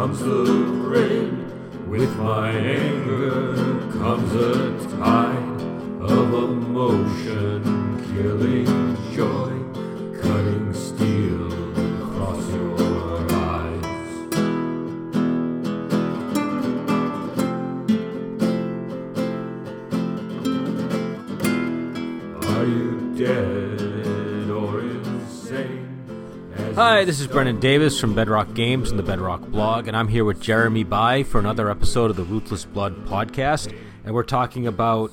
comes the rain. With my anger comes a tide Brendan Davis from Bedrock Games and the Bedrock Blog, and I'm here with Jeremy Bai for another episode of the Ruthless Blood podcast. And we're talking about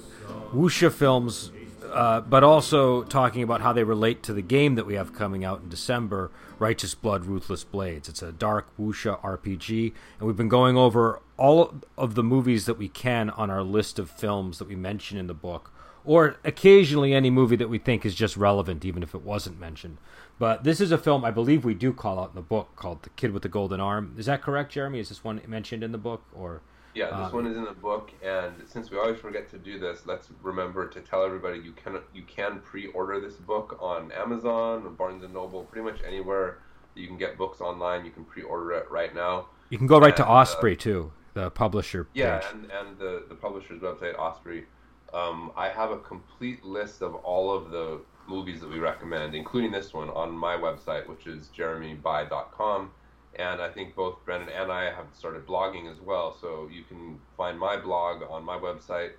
wuxia films, uh, but also talking about how they relate to the game that we have coming out in December, Righteous Blood Ruthless Blades. It's a dark wuxia RPG, and we've been going over all of the movies that we can on our list of films that we mention in the book or occasionally any movie that we think is just relevant, even if it wasn't mentioned. But this is a film I believe we do call out in the book called "The Kid with the Golden Arm." Is that correct, Jeremy? Is this one mentioned in the book, or Yeah, this Uh, one is in the book, and since we always forget to do this, let's remember to tell everybody you can you can pre-order this book on Amazon, or Barnes and Noble, pretty much anywhere that you can get books online. You can pre-order it right now. you can go right to And, uh, Osprey too, the publisher Yeah, page. and, and the, the publisher's website, Osprey. Um, I have a complete list of all of the movies that we recommend, including this one, on my website, which is jeremybai.com. And I think both Brendan and I have started blogging as well. So you can find my blog on my website,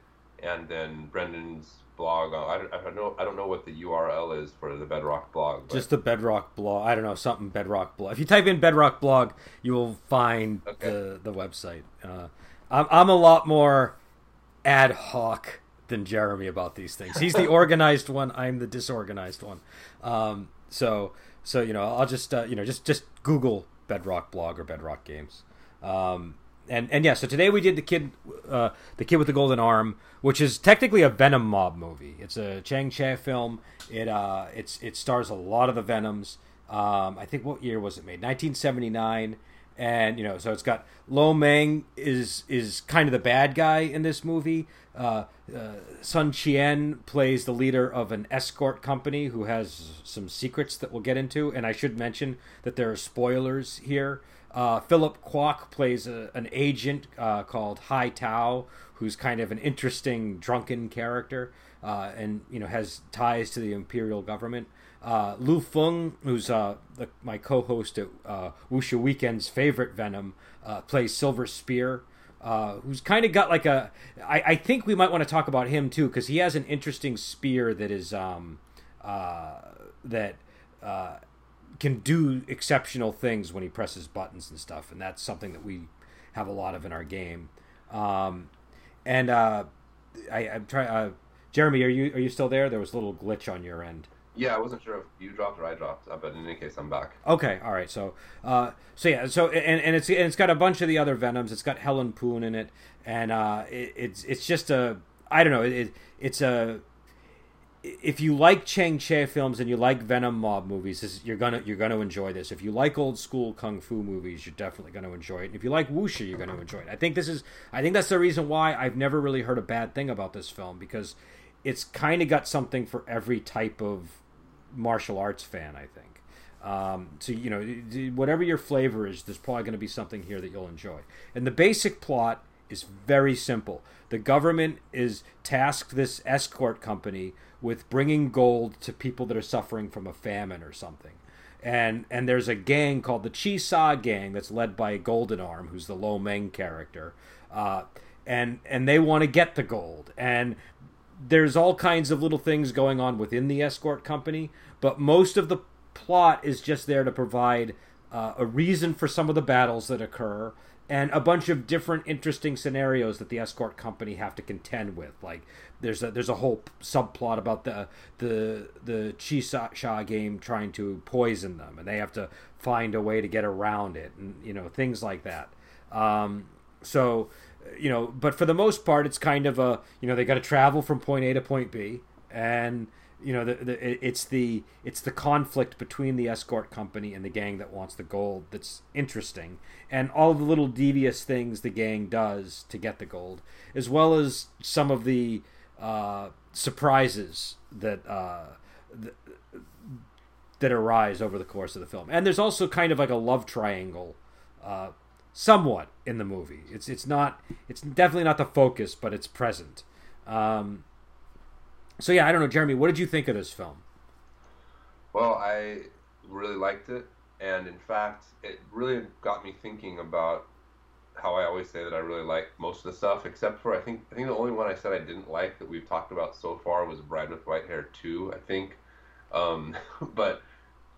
and then Brendan's blog. I, don't, I don't know. I don't know what the URL is for the Bedrock blog. But Just the Bedrock blog. I don't know something Bedrock blog. If you type in Bedrock blog, you will find Okay. the the website. Uh, I'm I'm a lot more ad hoc than Jeremy about these things. He's the organized one. I'm the disorganized one. Um, so so you know I'll just uh, you know just just Google Bedrock blog or Bedrock games. Um, and and yeah, so today we did the kid, uh, the kid with the golden arm, which is technically a Venom mob movie. It's a Chang Cheh film. It uh, it's it stars a lot of the Venoms. Um, I think what year was it made? 1979. And you know, so it's got Lo Meng is is kind of the bad guy in this movie. Uh, uh, Sun Chien plays the leader of an escort company who has some secrets that we'll get into. And I should mention that there are spoilers here. Uh, Philip Kwok plays a, an agent uh, called Hai Tao, who's kind of an interesting drunken character, uh, and you know has ties to the imperial government. Uh, Lu Feng, who's uh, the, my co-host at uh, Wuxia Weekend's favorite Venom, uh, plays Silver Spear, uh, who's kind of got like a. I, I think we might want to talk about him too because he has an interesting spear that is um, uh, that uh, can do exceptional things when he presses buttons and stuff, and that's something that we have a lot of in our game. Um, and uh, I, I'm trying. Uh, Jeremy, are you are you still there? There was a little glitch on your end. Yeah, I wasn't sure if you dropped or I dropped, uh, but in any case, I'm back. Okay, all right. So, uh, so yeah, so and, and it's and it's got a bunch of the other Venoms. It's got Helen Poon in it, and uh, it, it's it's just a I don't know. It, it's a if you like Chang Cheh films and you like Venom mob movies, this, you're gonna you're gonna enjoy this. If you like old school kung fu movies, you're definitely gonna enjoy it. And if you like wuxia, you're gonna enjoy it. I think this is I think that's the reason why I've never really heard a bad thing about this film because it's kind of got something for every type of martial arts fan. I think. Um, so you know, whatever your flavor is, there's probably going to be something here that you'll enjoy. And the basic plot is very simple. The government is tasked this escort company with bringing gold to people that are suffering from a famine or something. And and there's a gang called the Chi Sha gang that's led by Golden Arm, who's the Lo Meng character. Uh, and and they want to get the gold. And there's all kinds of little things going on within the escort company, but most of the plot is just there to provide uh, a reason for some of the battles that occur and a bunch of different interesting scenarios that the escort company have to contend with. Like there's a there's a whole subplot about the the the Chi Sha- game trying to poison them, and they have to find a way to get around it, and you know things like that. Um, so you know, but for the most part, it's kind of a you know they got to travel from point A to point B, and you know the, the it's the it's the conflict between the escort company and the gang that wants the gold that's interesting and all the little devious things the gang does to get the gold as well as some of the uh, surprises that uh, th- that arise over the course of the film and there's also kind of like a love triangle uh, somewhat in the movie. It's it's not it's definitely not the focus, but it's present. Um, so yeah, I don't know, Jeremy. What did you think of this film? Well, I really liked it, and in fact, it really got me thinking about how I always say that I really like most of the stuff, except for I think I think the only one I said I didn't like that we've talked about so far was Bride with White Hair Two. I think, um, but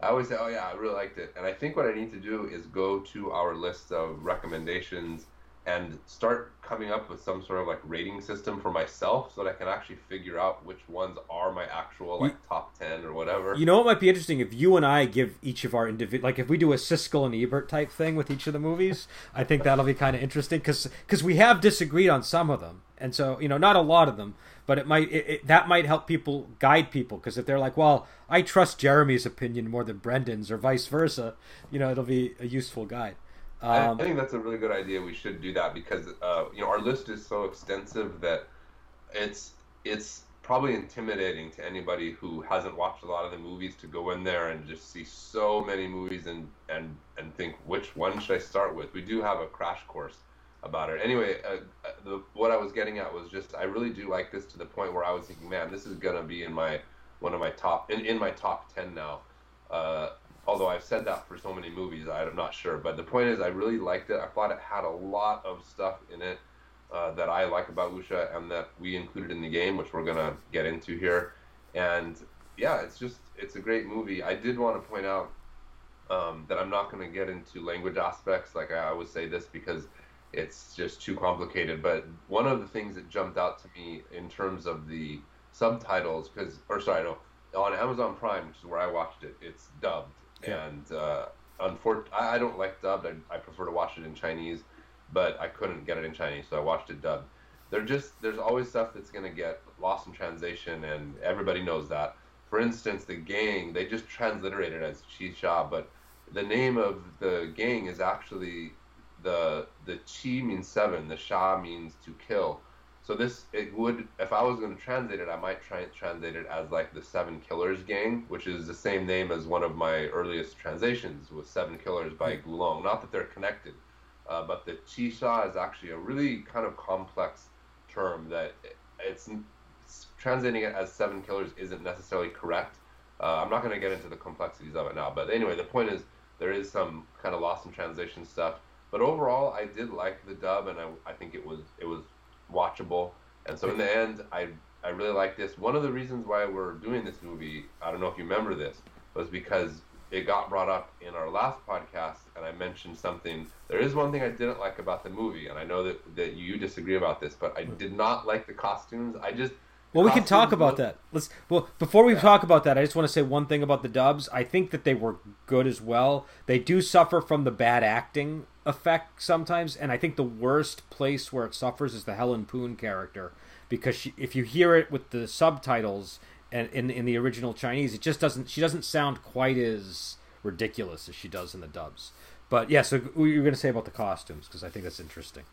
I always say, oh yeah, I really liked it, and I think what I need to do is go to our list of recommendations and start coming up with some sort of like rating system for myself so that I can actually figure out which ones are my actual like top 10 or whatever. You know what might be interesting if you and I give each of our individual like if we do a Siskel and Ebert type thing with each of the movies, I think that'll be kind of interesting cuz cuz we have disagreed on some of them. And so, you know, not a lot of them, but it might it, it, that might help people guide people because if they're like, "Well, I trust Jeremy's opinion more than Brendan's or vice versa," you know, it'll be a useful guide. Um, I think that's a really good idea. We should do that because uh, you know our list is so extensive that it's it's probably intimidating to anybody who hasn't watched a lot of the movies to go in there and just see so many movies and and and think which one should I start with. We do have a crash course about it. Anyway, uh, uh the, what I was getting at was just I really do like this to the point where I was thinking, man, this is gonna be in my one of my top in, in my top ten now. Uh, although I've said that for so many movies, I'm not sure. But the point is, I really liked it. I thought it had a lot of stuff in it uh, that I like about Wuxia and that we included in the game, which we're gonna get into here. And yeah, it's just it's a great movie. I did want to point out um, that I'm not gonna get into language aspects. Like I always say this because it's just too complicated. But one of the things that jumped out to me in terms of the subtitles, because or sorry, no, on Amazon Prime, which is where I watched it, it's dubbed And uh, unfortunately, I don't like dubbed. I, I prefer to watch it in Chinese, but I couldn't get it in Chinese, so I watched it dubbed. They're just there's always stuff that's gonna get lost in translation, and everybody knows that. For instance, the gang they just transliterated as Chi Sha, but the name of the gang is actually the the Chi means seven, the Sha means to kill. So this it would if I was going to translate it, I might try and translate it as like the Seven Killers Gang, which is the same name as one of my earliest translations with Seven Killers by hmm. Gulong. Not that they're connected, uh, but the Chisha is actually a really kind of complex term that it's, it's translating it as Seven Killers isn't necessarily correct. Uh, I'm not going to get into the complexities of it now, but anyway, the point is there is some kind of lost in translation stuff. But overall, I did like the dub, and I, I think it was it was watchable. And so in the end, I I really like this. One of the reasons why we're doing this movie, I don't know if you remember this, was because it got brought up in our last podcast, and I mentioned something. There is one thing I didn't like about the movie, and I know that that you disagree about this, but I did not like the costumes. I just well, we can talk about that. Let's. Well, before we yeah. talk about that, I just want to say one thing about the dubs. I think that they were good as well. They do suffer from the bad acting effect sometimes, and I think the worst place where it suffers is the Helen Poon character because she, if you hear it with the subtitles and in in the original Chinese, it just doesn't. She doesn't sound quite as ridiculous as she does in the dubs. But yeah, so what you were going to say about the costumes because I think that's interesting.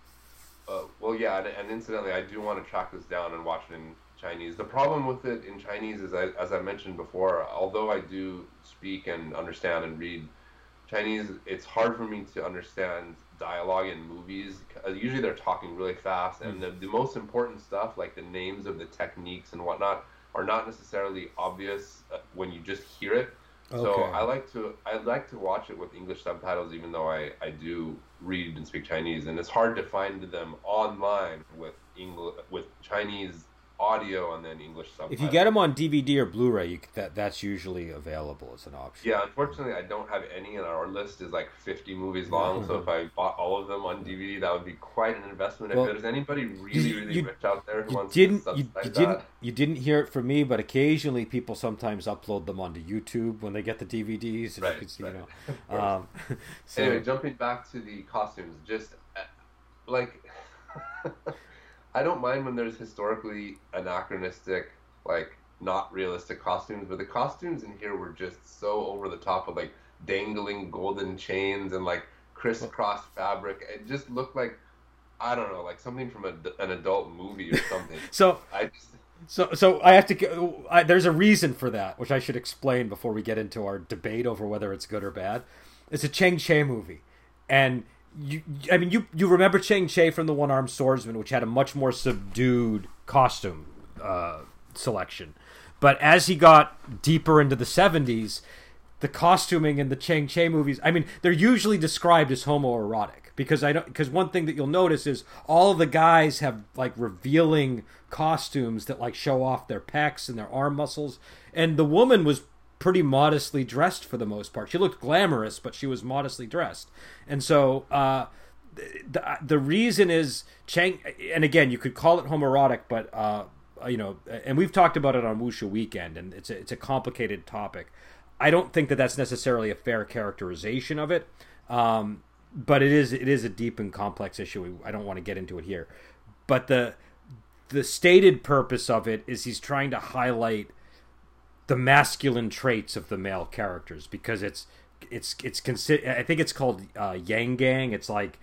Uh, well, yeah, and, and, incidentally, I do want to track this down and watch it in Chinese. The problem with it in Chinese is, I, as I mentioned before, although I do speak and understand and read Chinese, it's hard for me to understand dialogue in movies. Usually they're talking really fast, and the, the most important stuff, like the names of the techniques and whatnot, are not necessarily obvious uh, when you just hear it. Okay. So I like to I like to watch it with English subtitles, even though I, I do read and speak Chinese, and it's hard to find them online with English with Chinese audio and then English subtitles. If you get them on DVD or Blu-ray, you, that that's usually available as an option. Yeah, unfortunately, I don't have any, and our list is like 50 movies long. So if I bought all of them on DVD, that would be quite an investment. Well, if there's anybody really, really you, rich out there who wants didn't, to you, you didn't, you didn't hear it from me, but occasionally people sometimes upload them onto YouTube when they get the DVDs, right, you see, right. you know. Um, so, anyway, jumping back to the costumes, just uh, like. I don't mind when there's historically anachronistic, like not realistic costumes, but the costumes in here were just so over the top of like dangling golden chains and like crisscross fabric. It just looked like I don't know, like something from a, an adult movie or something. so I just. So, so I have to. I, there's a reason for that, which I should explain before we get into our debate over whether it's good or bad. It's a Chang Cheh movie, and you, I mean, you you remember Chang Cheh from the One Armed Swordsman, which had a much more subdued costume uh, selection, but as he got deeper into the '70s, the costuming in the Chang Cheh movies, I mean, they're usually described as homoerotic because I don't because one thing that you'll notice is all the guys have like revealing costumes that like show off their pecs and their arm muscles, and the woman was pretty modestly dressed for the most part. She looked glamorous, but she was modestly dressed. And so uh, the the reason is Chang, and again, you could call it homoerotic, but uh, you know, and we've talked about it on Wuxia Weekend, and it's a, it's a complicated topic. I don't think that that's necessarily a fair characterization of it, um, but it is it is a deep and complex issue. I don't want to get into it here, but the the stated purpose of it is he's trying to highlight the masculine traits of the male characters because it's it's it's consider I think it's called uh, Yang Gang. It's like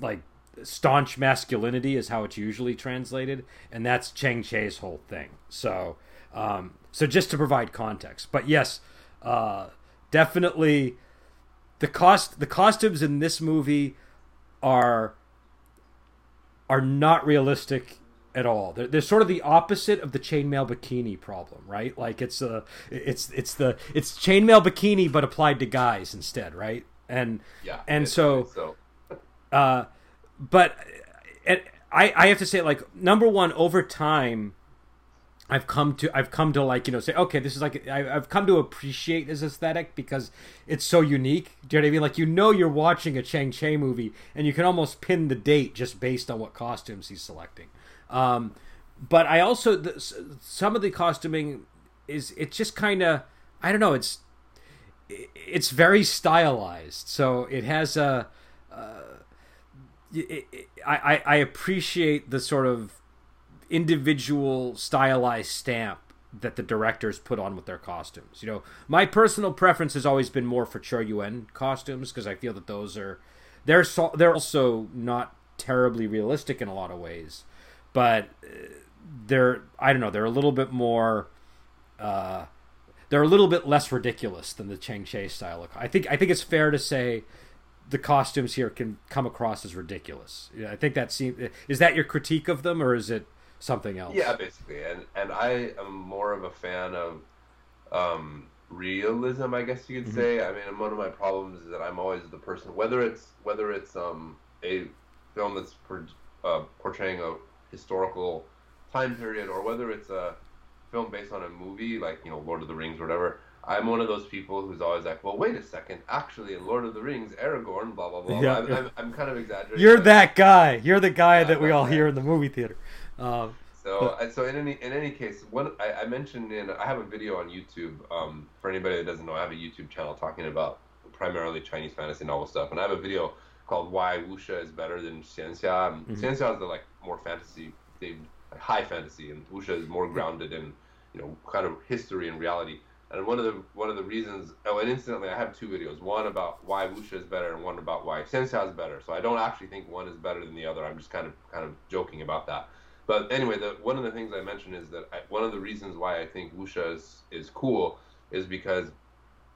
like staunch masculinity is how it's usually translated, and that's Chang Cheh's whole thing. So um, so just to provide context, but yes, uh, definitely the cost the costumes in this movie are are not realistic at all. They're, they're sort of the opposite of the chainmail bikini problem, right? Like it's a it's it's the it's chainmail bikini but applied to guys instead, right? And Yeah. and so so uh, but and I I have to say like number one over time. I've come to I've come to like you know say okay this is like I, I've come to appreciate his aesthetic because it's so unique. Do you know what I mean? Like you know you're watching a Chang Cheh movie and you can almost pin the date just based on what costumes he's selecting. Um, but I also the, some of the costuming is it's just kind of I don't know it's it's very stylized so it has a it, it, I, I I appreciate the sort of individual stylized stamp that the directors put on with their costumes. You know, my personal preference has always been more for Chor Yuen costumes because I feel that those are they're so, they're also not terribly realistic in a lot of ways, but uh, they're I don't know they're a little bit more. Uh, they're a little bit less ridiculous than the Chang Cheh style. Look, I think I think it's fair to say the costumes here can come across as ridiculous. I think that seems is that your critique of them or is it something else? Yeah, basically, and and I am more of a fan of um, realism, I guess you could Mm-hmm. say. I mean, one of my problems is that I'm always the person, whether it's whether it's um, a film that's per, uh, portraying a historical time period, or whether it's a film based on a movie like you know Lord of the Rings or whatever. I'm one of those people who's always like, well, wait a second. Actually, in Lord of the Rings, Aragorn, blah blah blah. Yeah, I'm. I'm, I'm kind of exaggerating. You're that guy. You're the guy Yeah, that we all that hear in the movie theater. Um, So, uh, so in any in any case, one I, I mentioned in I have a video on YouTube. Um, for anybody that doesn't know, I have a YouTube channel talking about primarily Chinese fantasy novel stuff, and I have a video called "Why Wuxia is Better Than Xianxia." And Mhm. Xianxia is the like more fantasy, themed, like high fantasy, and Wuxia is more grounded in you know kind of history and reality. And one of the one of the reasons, oh, and incidentally, I have two videos. One about why Wuxia is better, and one about why Xianxia is better. So I don't actually think one is better than the other. I'm just kind of kind of joking about that. But anyway, the, one of the things I mentioned is that I, one of the reasons why I think wuxia is, is cool is because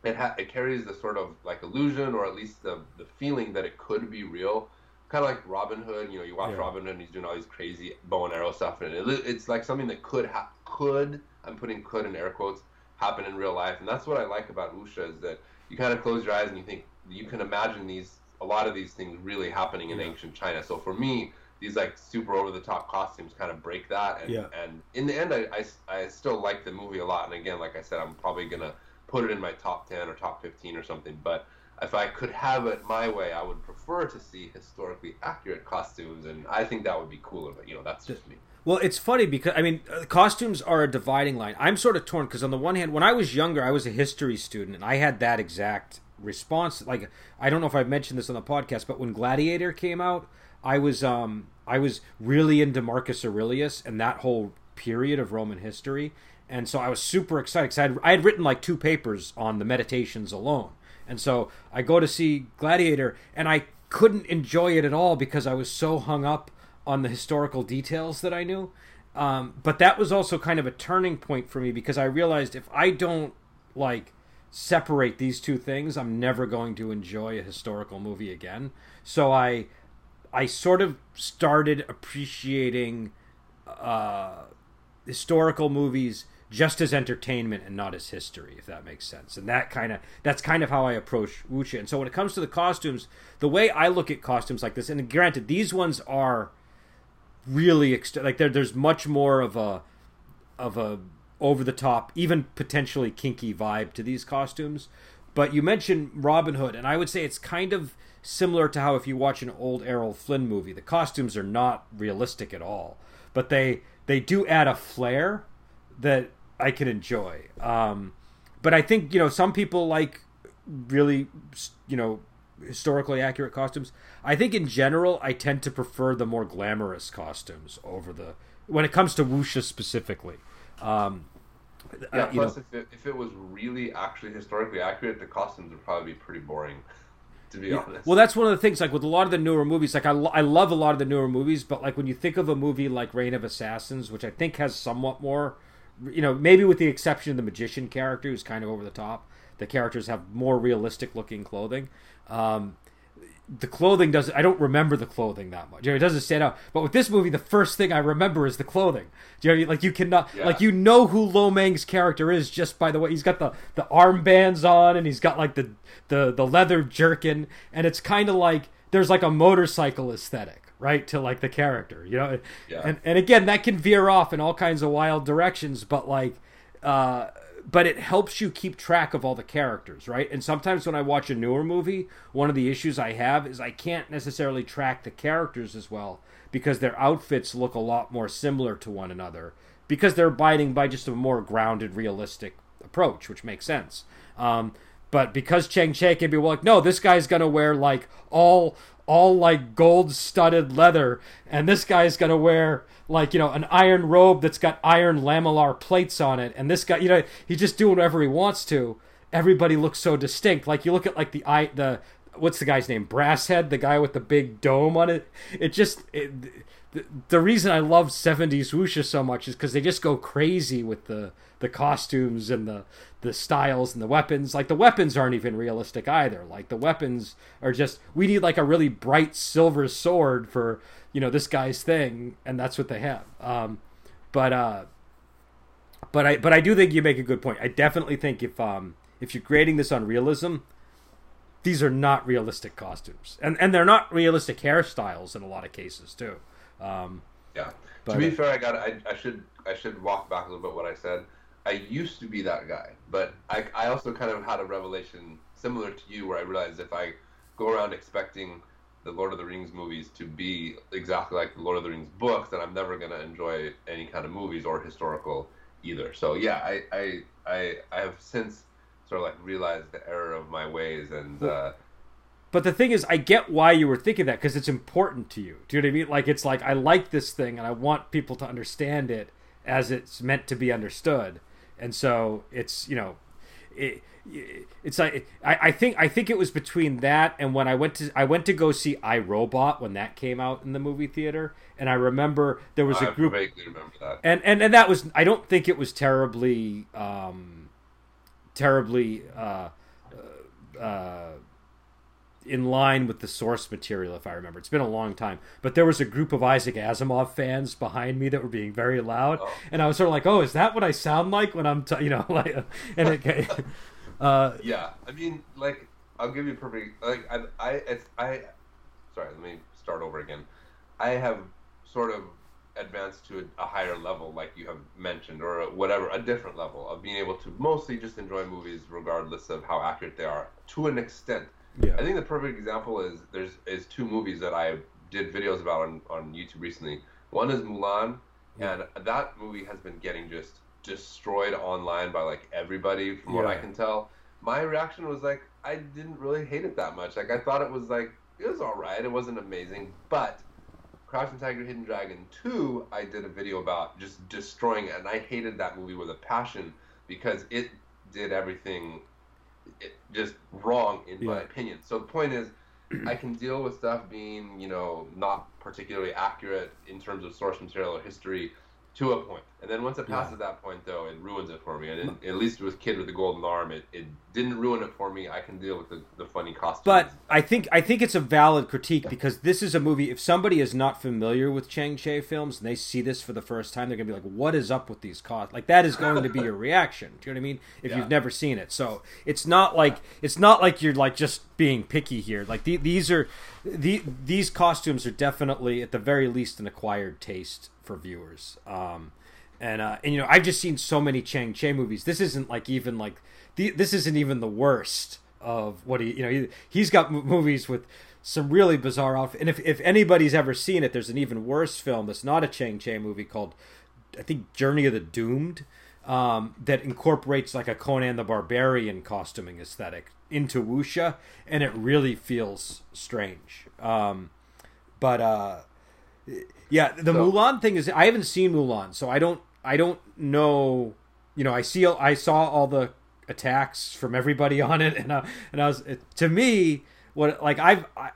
it ha- it carries the sort of like illusion or at least the the feeling that it could be real. Kind of like Robin Hood, you know, you watch Yeah. Robin Hood and he's doing all these crazy bow and arrow stuff, and it, it's like something that could ha- could I'm putting could in air quotes happen in real life, and that's what I like about wuxia is that you kind of close your eyes and you think you can imagine these a lot of these things really happening in Yeah. ancient China. So for me, these like super over the top costumes kind of break that and, Yeah. and in the end I, I, I still like the movie a lot and again like i said i'm probably gonna put it in my top 10 or top 15 or something but if i could have it my way i would prefer to see historically accurate costumes and i think that would be cooler but you know that's just me Well, it's funny because I mean, uh, costumes are a dividing line. I'm sort of torn because on the one hand, when I was younger, I was a history student, and I had that exact response. Like, I don't know if I've mentioned this on the podcast, but when Gladiator came out, I was um I was really into Marcus Aurelius and that whole period of Roman history, and so I was super excited because I had, I had written like two papers on the Meditations alone, and so I go to see Gladiator, and I couldn't enjoy it at all because I was so hung up on the historical details that I knew. Um, but that was also kind of a turning point for me because I realized if I don't like separate these two things, I'm never going to enjoy a historical movie again. So I I sort of started appreciating uh, historical movies just as entertainment and not as history, if that makes sense. And that kind of that's kind of how I approach wuxia. And so when it comes to the costumes, the way I look at costumes like this, and granted, these ones are really ex- like there's much more of a of a over the top, even potentially kinky vibe to these costumes. But you mentioned Robin Hood, and I would say it's kind of similar to how if you watch an old Errol Flynn movie, the costumes are not realistic at all, but they they do add a flair that I can enjoy. Um, but I think you know some people like really you know historically accurate costumes. I think in general I tend to prefer the more glamorous costumes over the when it comes to wuxia specifically. Um, yeah. Uh, plus, know, if it, if it was really actually historically accurate, the costumes would probably be pretty boring. To be yeah. honest. Well, that's one of the things. Like with a lot of the newer movies, like I, I love a lot of the newer movies, but like when you think of a movie like Reign of Assassins, which I think has somewhat more you know, maybe with the exception of the magician character, who's kind of over the top. The characters have more realistic looking clothing. Um, the clothing doesn't. I don't remember the clothing that much. You know, it doesn't stand out. But with this movie, the first thing I remember is the clothing. Do you know, like you cannot, yeah. like you know who Lo Meng's character is just by the way he's got the the armbands on and he's got like the the the leather jerkin, and it's kind of like there's like a motorcycle aesthetic right to like the character you know? Yeah. and and again that can veer off in all kinds of wild directions but like uh but it helps you keep track of all the characters right? And sometimes when i watch a newer movie one of the issues i have is i can't necessarily track the characters as well because their outfits look a lot more similar to one another because they're abiding by just a more grounded realistic approach which makes sense. Um, but because Chang Cheh can be like, no, this guy's gonna wear like all all like gold studded leather, and this guy's gonna wear like you know an iron robe that's got iron lamellar plates on it, and this guy, you know, he's just doing whatever he wants to. Everybody looks so distinct. Like you look at like the eye the what's the guy's name? Brasshead, the guy with the big dome on it. It just it, the, the reason I love 70s wuxia so much is because they just go crazy with the the costumes and the the styles and the weapons. Like the weapons aren't even realistic either. Like the weapons are just we need like a really bright silver sword for you know this guy's thing, and that's what they have. Um, but uh, but I but I do think you make a good point. I definitely think if um if you're grading this on realism, these are not realistic costumes, and and they're not realistic hairstyles in a lot of cases too. Um, yeah. But, to be fair, I got I, I should I should walk back a little bit what I said. I used to be that guy, but I, I also kind of had a revelation similar to you where I realized if I go around expecting the Lord of the Rings movies to be exactly like the Lord of the Rings books, then I'm never gonna enjoy any kind of movies or historical either. So yeah, I I I, I have since sort of like realized the error of my ways and. Uh, but the thing is, I get why you were thinking that because it's important to you. Do you know what I mean? Like it's like I like this thing and I want people to understand it as it's meant to be understood and so it's you know it, it's like I, I think I think it was between that and when I went to I went to go see I Robot when that came out in the movie theater and I remember there was a I group that. and and and that was I don't think it was terribly um terribly uh uh in line with the source material, if I remember. It's been a long time, but there was a group of Isaac Asimov fans behind me that were being very loud, oh. and I was sort of like, "Oh, is that what I sound like when I'm, t-? you know, like?" And it, uh, yeah, I mean, like, I'll give you a perfect like I, I, it's, I, sorry, let me start over again. I have sort of advanced to a, a higher level, like you have mentioned, or a, whatever, a different level of being able to mostly just enjoy movies regardless of how accurate they are, to an extent yeah. I think the perfect example is there's is two movies that I did videos about on, on YouTube recently. One is Mulan, yeah. and that movie has been getting just destroyed online by like everybody from what I can tell. My reaction was like I didn't really hate it that much. Like I thought it was like it was all right. It wasn't amazing, but Crouching Tiger, Hidden Dragon 2, I did a video about just destroying it, and I hated that movie with a passion because it did everything just wrong in yeah. my opinion. So the point is, I can deal with stuff being you know not particularly accurate in terms of source material or history to a point. And then once it passes that point, though, it ruins it for me. And it, at least with Kid with the Golden Arm, it, it didn't ruin it for me. I can deal with the, the funny costumes. But I think I think it's a valid critique because this is a movie. If somebody is not familiar with Chang Cheh films and they see this for the first time, they're gonna be like, "What is up with these costs?" Like that is going to be your reaction. Do you know what I mean? If Yeah. you've never seen it, so it's not like it's not like you're like just being picky here. Like the, these are the these costumes are definitely at the very least an acquired taste for viewers. Um, and uh, and you know I've just seen so many Chang Cheh movies. This isn't like even like the, this isn't even the worst of what he you know he, he's got m- movies with some really bizarre outfit. And if if anybody's ever seen it, there's an even worse film that's not a Chang Cheh movie called I think Journey of the Doomed um, that incorporates like a Conan the Barbarian costuming aesthetic into wuxia, and it really feels strange. Um, but uh, yeah, the So- Mulan thing is I haven't seen Mulan, so I don't I don't know. You know, I see I saw all the attacks from everybody on it, and uh, and I was to me what like I've. I,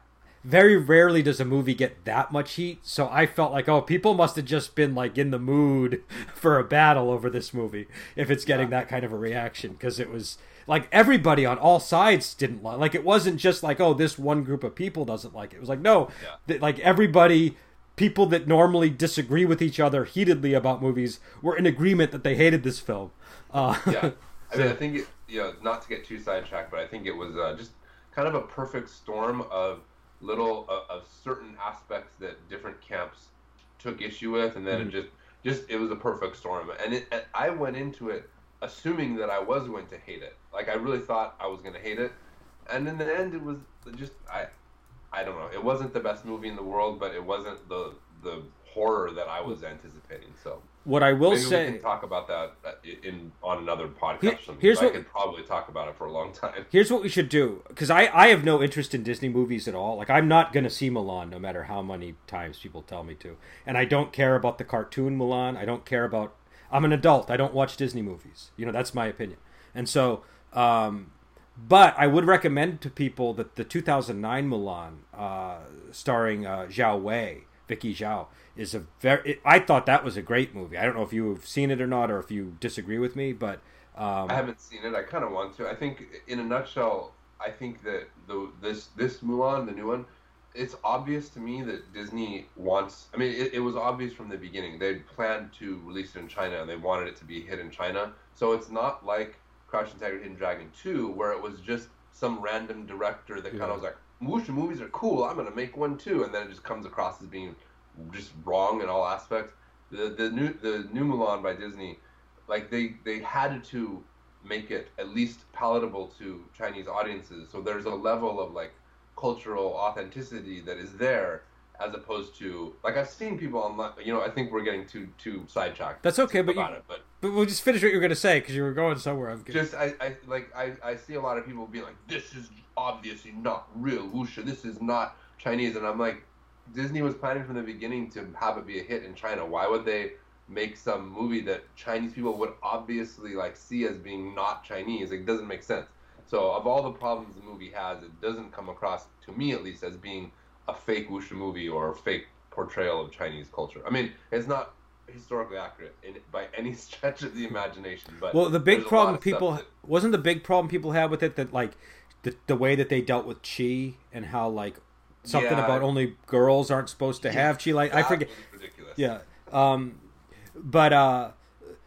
very rarely does a movie get that much heat, so I felt like, oh, people must have just been like in the mood for a battle over this movie if it's getting that kind of a reaction because it was like everybody on all sides didn't like. Like it wasn't just like, oh, this one group of people doesn't like it. It was like, no, Yeah. that like everybody people that normally disagree with each other heatedly about movies were in agreement that they hated this film uh, yeah, I mean, I think it, you know, not to get too sidetracked, but I think it was uh, just kind of a perfect storm of little uh, of certain aspects that different camps took issue with, and then Mm-hmm. it just just it was a perfect storm. And, it, and I went into it assuming that I was going to hate it. Like I really thought I was going to hate it, and in the end, it was just I I don't know. It wasn't the best movie in the world, but it wasn't the the horror that I was anticipating. So what i will maybe we say can talk about that uh, in on another podcast. Here- here's what- I could probably talk about it for a long time. Here's what we should do because I, I have no interest in Disney movies at all. Like I'm not gonna see Mulan no matter how many times people tell me to, and I don't care about the cartoon Mulan. I don't care about. I'm an adult. I don't watch Disney movies. You know that's my opinion. And so, um, but I would recommend to people that the 2009 Mulan, uh, starring uh, Zhao Wei, Vicky Zhao, is a very. It, I thought that was a great movie. I don't know if you have seen it or not, or if you disagree with me, but. Um, I haven't seen it. I kind of want to. I think, in a nutshell, I think that the this this Mulan, the new one, it's obvious to me that Disney wants. I mean, it, it was obvious from the beginning. They planned to release it in China, and they wanted it to be hit in China. So it's not like Crouching Tiger, Hidden Dragon Two, where it was just some random director that kind of was like, "Wuxia movies are cool. I'm gonna make one too," and then it just comes across as being just wrong in all aspects. The the new the new Mulan by Disney like they they had to make it at least palatable to Chinese audiences. So there's a level of like cultural authenticity that is there, as opposed to like I've seen people online. You know, I think we're getting too too sidetracked. That's okay, but you- it, but But we'll just finish what you were to say because you were going somewhere. I'm just I, I like I, I see a lot of people being like, this is obviously not real wuxia. This is not Chinese, and I'm like, Disney was planning from the beginning to have it be a hit in China. Why would they make some movie that Chinese people would obviously like see as being not Chinese? It doesn't make sense. So of all the problems the movie has, it doesn't come across to me at least as being a fake wuxia movie or a fake portrayal of Chinese culture. I mean, it's not historically accurate in, by any stretch of the imagination. But Well, the big problem people that- wasn't the big problem people had with it that like the the way that they dealt with chi and how like something Yeah. about only girls aren't supposed to have chi. Like I forget. ridiculous. Yeah. Um, but uh,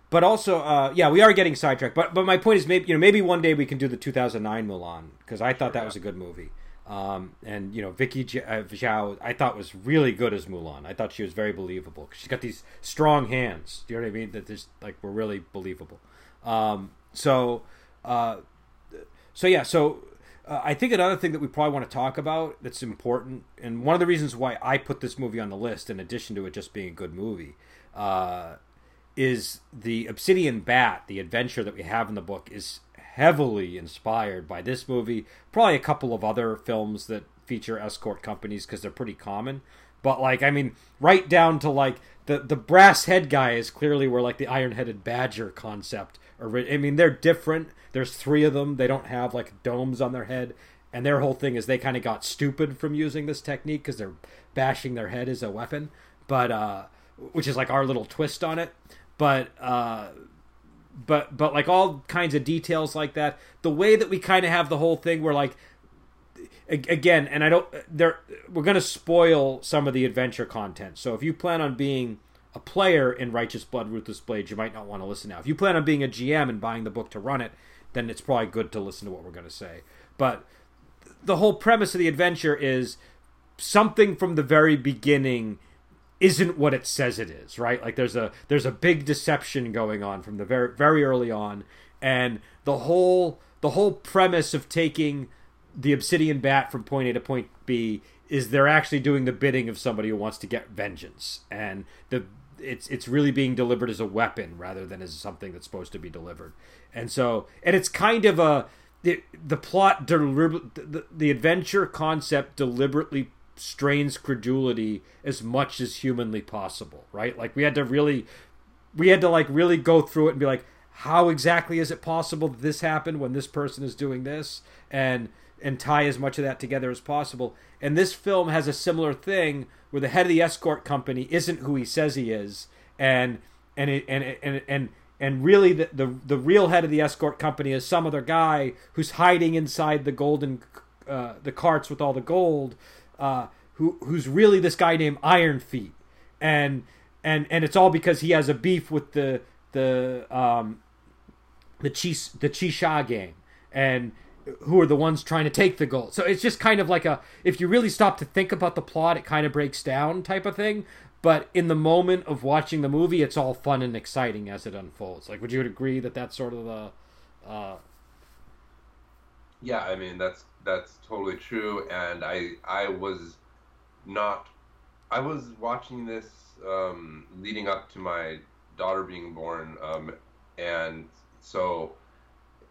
but also uh, yeah, we are getting sidetracked. But but my point is maybe you know maybe one day we can do the 2009 Mulan because I thought that yeah. was a good movie. Um, and you know Vicky uh, Zhao, I thought was really good as Mulan. I thought she was very believable. She's got these strong hands. Do you know what I mean? That just like were really believable. Um, so, uh, so yeah, so uh, I think another thing that we probably want to talk about that's important, and one of the reasons why I put this movie on the list, in addition to it just being a good movie, uh, is the Obsidian Bat, the adventure that we have in the book, is heavily inspired by this movie. Probably a couple of other films that feature escort companies because they're pretty common. But like, I mean, right down to like the the brass head guy is clearly where like the iron headed badger concept. ori- I mean, they're different. There's three of them. They don't have like domes on their head, and their whole thing is they kind of got stupid from using this technique because they're bashing their head as a weapon. But uh, which is like our little twist on it. But uh, but but like all kinds of details like that, the way that we kind of have the whole thing where like again, and I don't there we're going to spoil some of the adventure content. So if you plan on being a player in Righteous Blood Ruthless Blades, you might not want to listen now. If you plan on being a GM and buying the book to run it, then it's probably good to listen to what we're going to say. But the whole premise of the adventure is something from the very beginning isn't what it says it is, right? Like there's a there's a big deception going on from the very very early on and the whole the whole premise of taking the obsidian bat from point A to point B is they're actually doing the bidding of somebody who wants to get vengeance and the it's it's really being delivered as a weapon rather than as something that's supposed to be delivered. And so and it's kind of a the, the plot the, the adventure concept deliberately strains credulity as much as humanly possible, right? Like we had to really we had to like really go through it and be like how exactly is it possible that this happened when this person is doing this and and tie as much of that together as possible. And this film has a similar thing where the head of the escort company isn't who he says he is, and and it, and and and and really the, the the real head of the escort company is some other guy who's hiding inside the golden uh, the carts with all the gold, uh, who who's really this guy named Iron Feet, and and and it's all because he has a beef with the the um the Chi the Chisha gang and who are the ones trying to take the gold. So it's just kind of like a if you really stop to think about the plot, it kind of breaks down type of thing. But in the moment of watching the movie, it's all fun and exciting as it unfolds. Like, would you agree that that's sort of the? Uh... Yeah, I mean that's that's totally true, and I I was not I was watching this um, leading up to my daughter being born, um, and so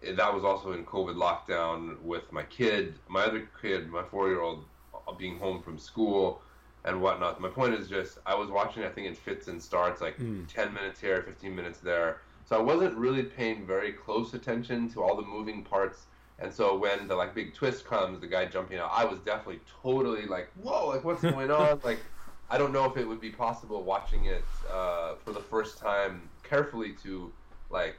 that was also in COVID lockdown with my kid, my other kid, my four year old, uh, being home from school and whatnot. My point is just I was watching, I think in fits and starts, like mm. 10 minutes here, 15 minutes there. So I wasn't really paying very close attention to all the moving parts. And so when the like big twist comes, the guy jumping out, I was definitely totally like, whoa, like what's going on? like, I don't know if it would be possible watching it uh, for the first time carefully to like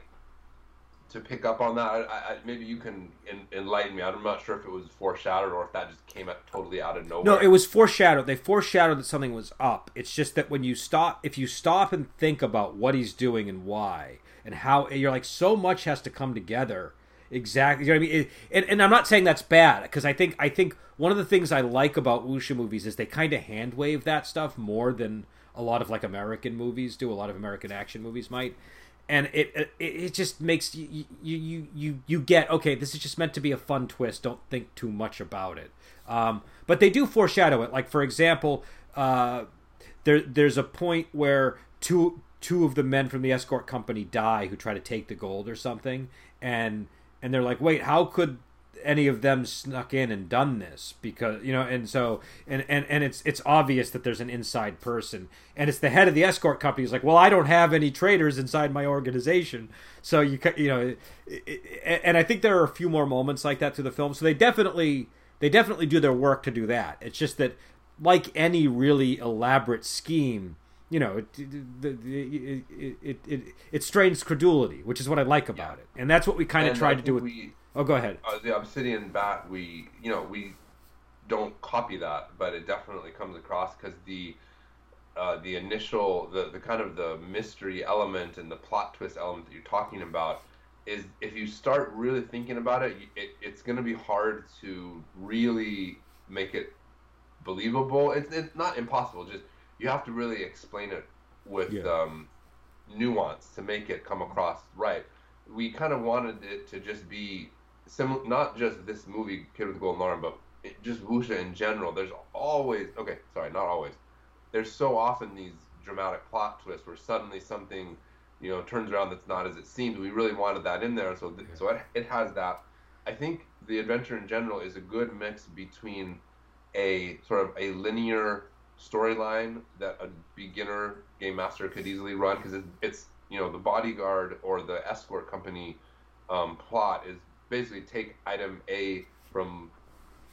to pick up on that? I, I, maybe you can in, enlighten me. I'm not sure if it was foreshadowed or if that just came up totally out of nowhere. No, it was foreshadowed. They foreshadowed that something was up. It's just that when you stop, if you stop and think about what he's doing and why and how, you're like, so much has to come together. Exactly, you know what I mean. It, and, and I'm not saying that's bad because I think I think one of the things I like about wuxia movies is they kind of hand wave that stuff more than a lot of like American movies do. A lot of American action movies might and it, it it just makes you you you you get okay. This is just meant to be a fun twist. Don't think too much about it. Um, but they do foreshadow it. Like for example, uh, there there's a point where two two of the men from the escort company die who try to take the gold or something, and and they're like, wait, how could any of them snuck in and done this? Because you know and so and and, and it's it's obvious that there's an inside person. And it's the head of the escort company is like well i don't have any traders inside my organization. So you you know and i think there are a few more moments like that through the film. So they definitely they definitely do their work to do that. It's just that like any really elaborate scheme you know, it it, it, it, it, it strains credulity, which is what I like about it, and that's what we kind of tried to do with. Oh, go ahead. Uh, the Obsidian Bat, we you know we don't copy that, but it definitely comes across because the uh, the initial the, the kind of the mystery element and the plot twist element that you're talking about is if you start really thinking about it, it it's going to be hard to really make it believable. It's, it's not impossible. Just you have to really explain it with yeah. um, nuance to make it come across right. We kind of wanted it to just be similar, not just this movie, Kid with the Golden Arm, but it, just wuxia in general. There's always okay, sorry, not always. There's so often these dramatic plot twists where suddenly something, you know, turns around that's not as it seems. We really wanted that in there, so th- so it, it has that. I think the adventure in general is a good mix between a sort of a linear storyline that a beginner game master could easily run because it, it's you know the bodyguard or the escort company um, plot is basically take item A from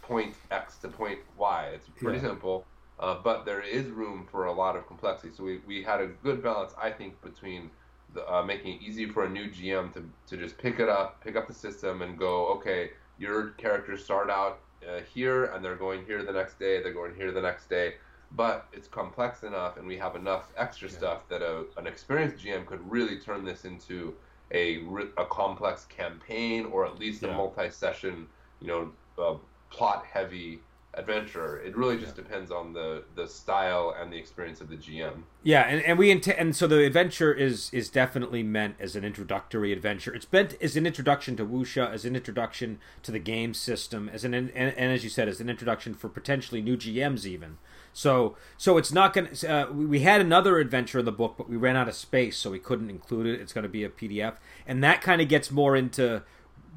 point X to point Y. It's pretty yeah. simple. uh, but there is room for a lot of complexity. So we, we had a good balance, I think, between the, uh, making it easy for a new GM to, to just pick it up, pick up the system, and go, okay, your characters start out uh, here, and they're going here the next day, they're going here the next day. But it's complex enough, and we have enough extra Yeah. stuff that a, an experienced GM could really turn this into a, a complex campaign, or at least a multi-session, you know, uh, plot-heavy adventure. It really just depends on the the style and the experience of the GM. Yeah, and, and we intend, and so the adventure is is definitely meant as an introductory adventure. It's meant as an introduction to Wuxia, as an introduction to the game system, as an and, and as you said, as an introduction for potentially new GMs even. So so it's not going to. Uh, we had another adventure in the book, but we ran out of space, so we couldn't include it. It's going to be a PDF, and that kind of gets more into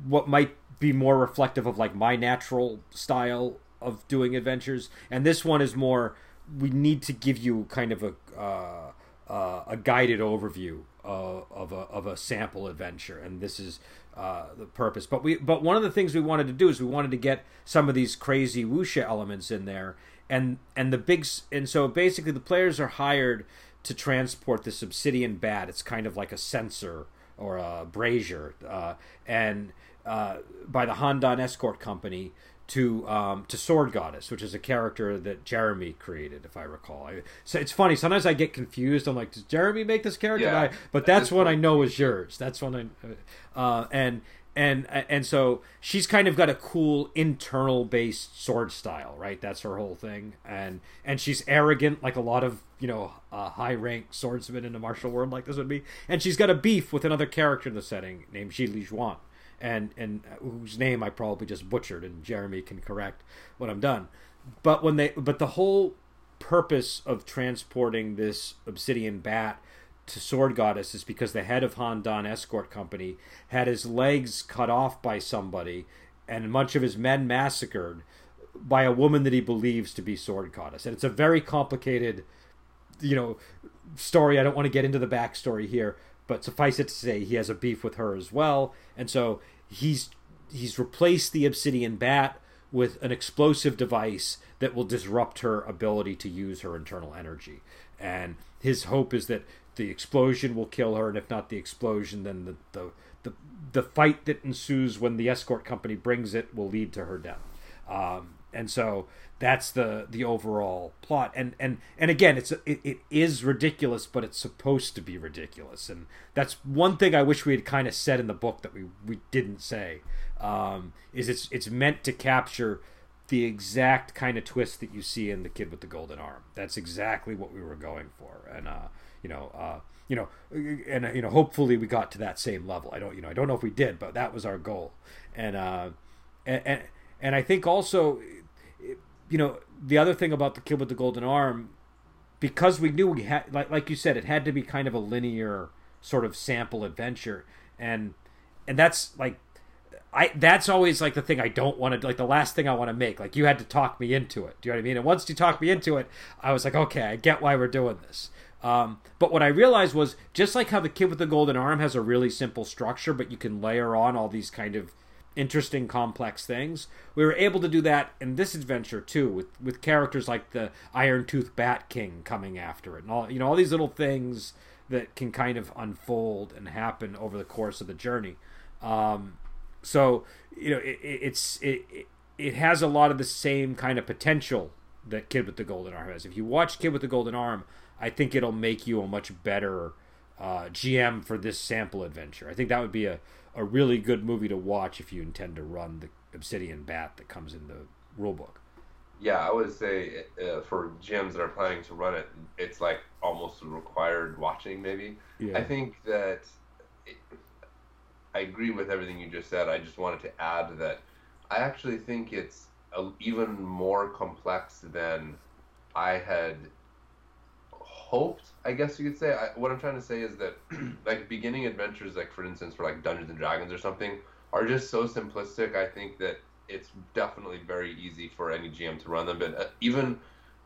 what might be more reflective of like my natural style of doing adventures and this one is more we need to give you kind of a uh, uh, a guided overview uh, of a of a sample adventure and this is uh, the purpose but we but one of the things we wanted to do is we wanted to get some of these crazy wuxia elements in there and and the big and so basically the players are hired to transport this obsidian bat it's kind of like a censer or a brazier uh, and uh, by the Handan Escort Company to um, to Sword Goddess, which is a character that Jeremy created, if I recall. I, so it's funny. Sometimes I get confused. I'm like, does Jeremy make this character? Yeah. I- but that's one I know is yours. That's one I uh, and and and so she's kind of got a cool internal based sword style, right? That's her whole thing, and and she's arrogant like a lot of you know uh, high ranked swordsmen in the martial world like this would be, and she's got a beef with another character in the setting named Ji Li Juan and and whose name I probably just butchered, and Jeremy can correct when I'm done. But when they, but the whole purpose of transporting this obsidian bat to Sword Goddess is because the head of Han Handan Escort Company had his legs cut off by somebody, and a bunch of his men massacred by a woman that he believes to be Sword Goddess, and it's a very complicated you know story. I don't want to get into the backstory here, but suffice it to say, he has a beef with her as well, and so he's he's replaced the obsidian bat with an explosive device that will disrupt her ability to use her internal energy. And his hope is that the explosion will kill her, and if not the explosion, then the the the, the fight that ensues when the escort company brings it will lead to her death. Um, and so that's the the overall plot. And and and again it's it, it is ridiculous but it's supposed to be ridiculous. And that's one thing i wish we had kind of said in the book that we we didn't say um, is it's it's meant to capture the exact kind of twist that you see in the kid with the golden arm. That's exactly what we were going for. And uh you know uh you know and you know hopefully we got to that same level. I don't you know i don't know if we did but that was our goal. And uh and and, and i think also you know the other thing about the kid with the golden arm because we knew we had like like you said it had to be kind of a linear sort of sample adventure. And and that's like I that's always like the thing I don't want to like the last thing I want to make. Like you had to talk me into it. Do you know what I mean? And once you talked me into it I was like okay I get why we're doing this um, but what I realized was just like how the kid with the golden arm has a really simple structure but you can layer on all these kind of interesting complex things we were able to do that in this adventure too with with characters like the iron tooth bat king coming after it and all you know all these little things that can kind of unfold and happen over the course of the journey. Um, so you know it, it- it's it, it it has a lot of the same kind of potential that kid with the golden arm has. If you watch kid with the golden arm i think it'll make you a much better uh, gm for this sample adventure i think that would be a, a really good movie to watch if you intend to run the obsidian bat that comes in the rulebook Yeah, I would say uh, for GMs that are planning to run it, it's like almost required watching. Maybe. Yeah. I think that it, I agree with everything you just said. I just wanted to add that I actually think it's a, even more complex than I had hoped. I guess you could say. I, what I'm trying to say is that like beginning adventures, like for instance, for like Dungeons and Dragons or something, are just so simplistic. I think that it's definitely very easy for any GM to run them, but uh, even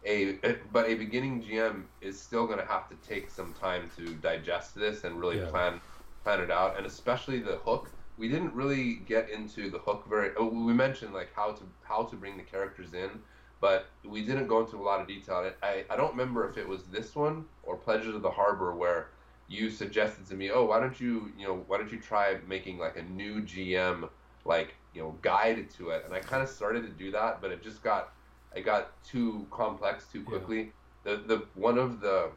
a but a beginning GM is still going to have to take some time to digest this and really Yeah. plan plan it out, and especially the hook. We didn't really get into the hook very. Oh, we mentioned like how to how to bring the characters in, but we didn't go into a lot of detail. on it. I, I don't remember if it was this one or Pledges of the Harbor where you suggested to me, oh, why don't you, you know, why don't you try making like a new GM, like, you know, guide to it? And I kind of started to do that, but it just got, it got too complex too quickly. Yeah. The, the, one of the,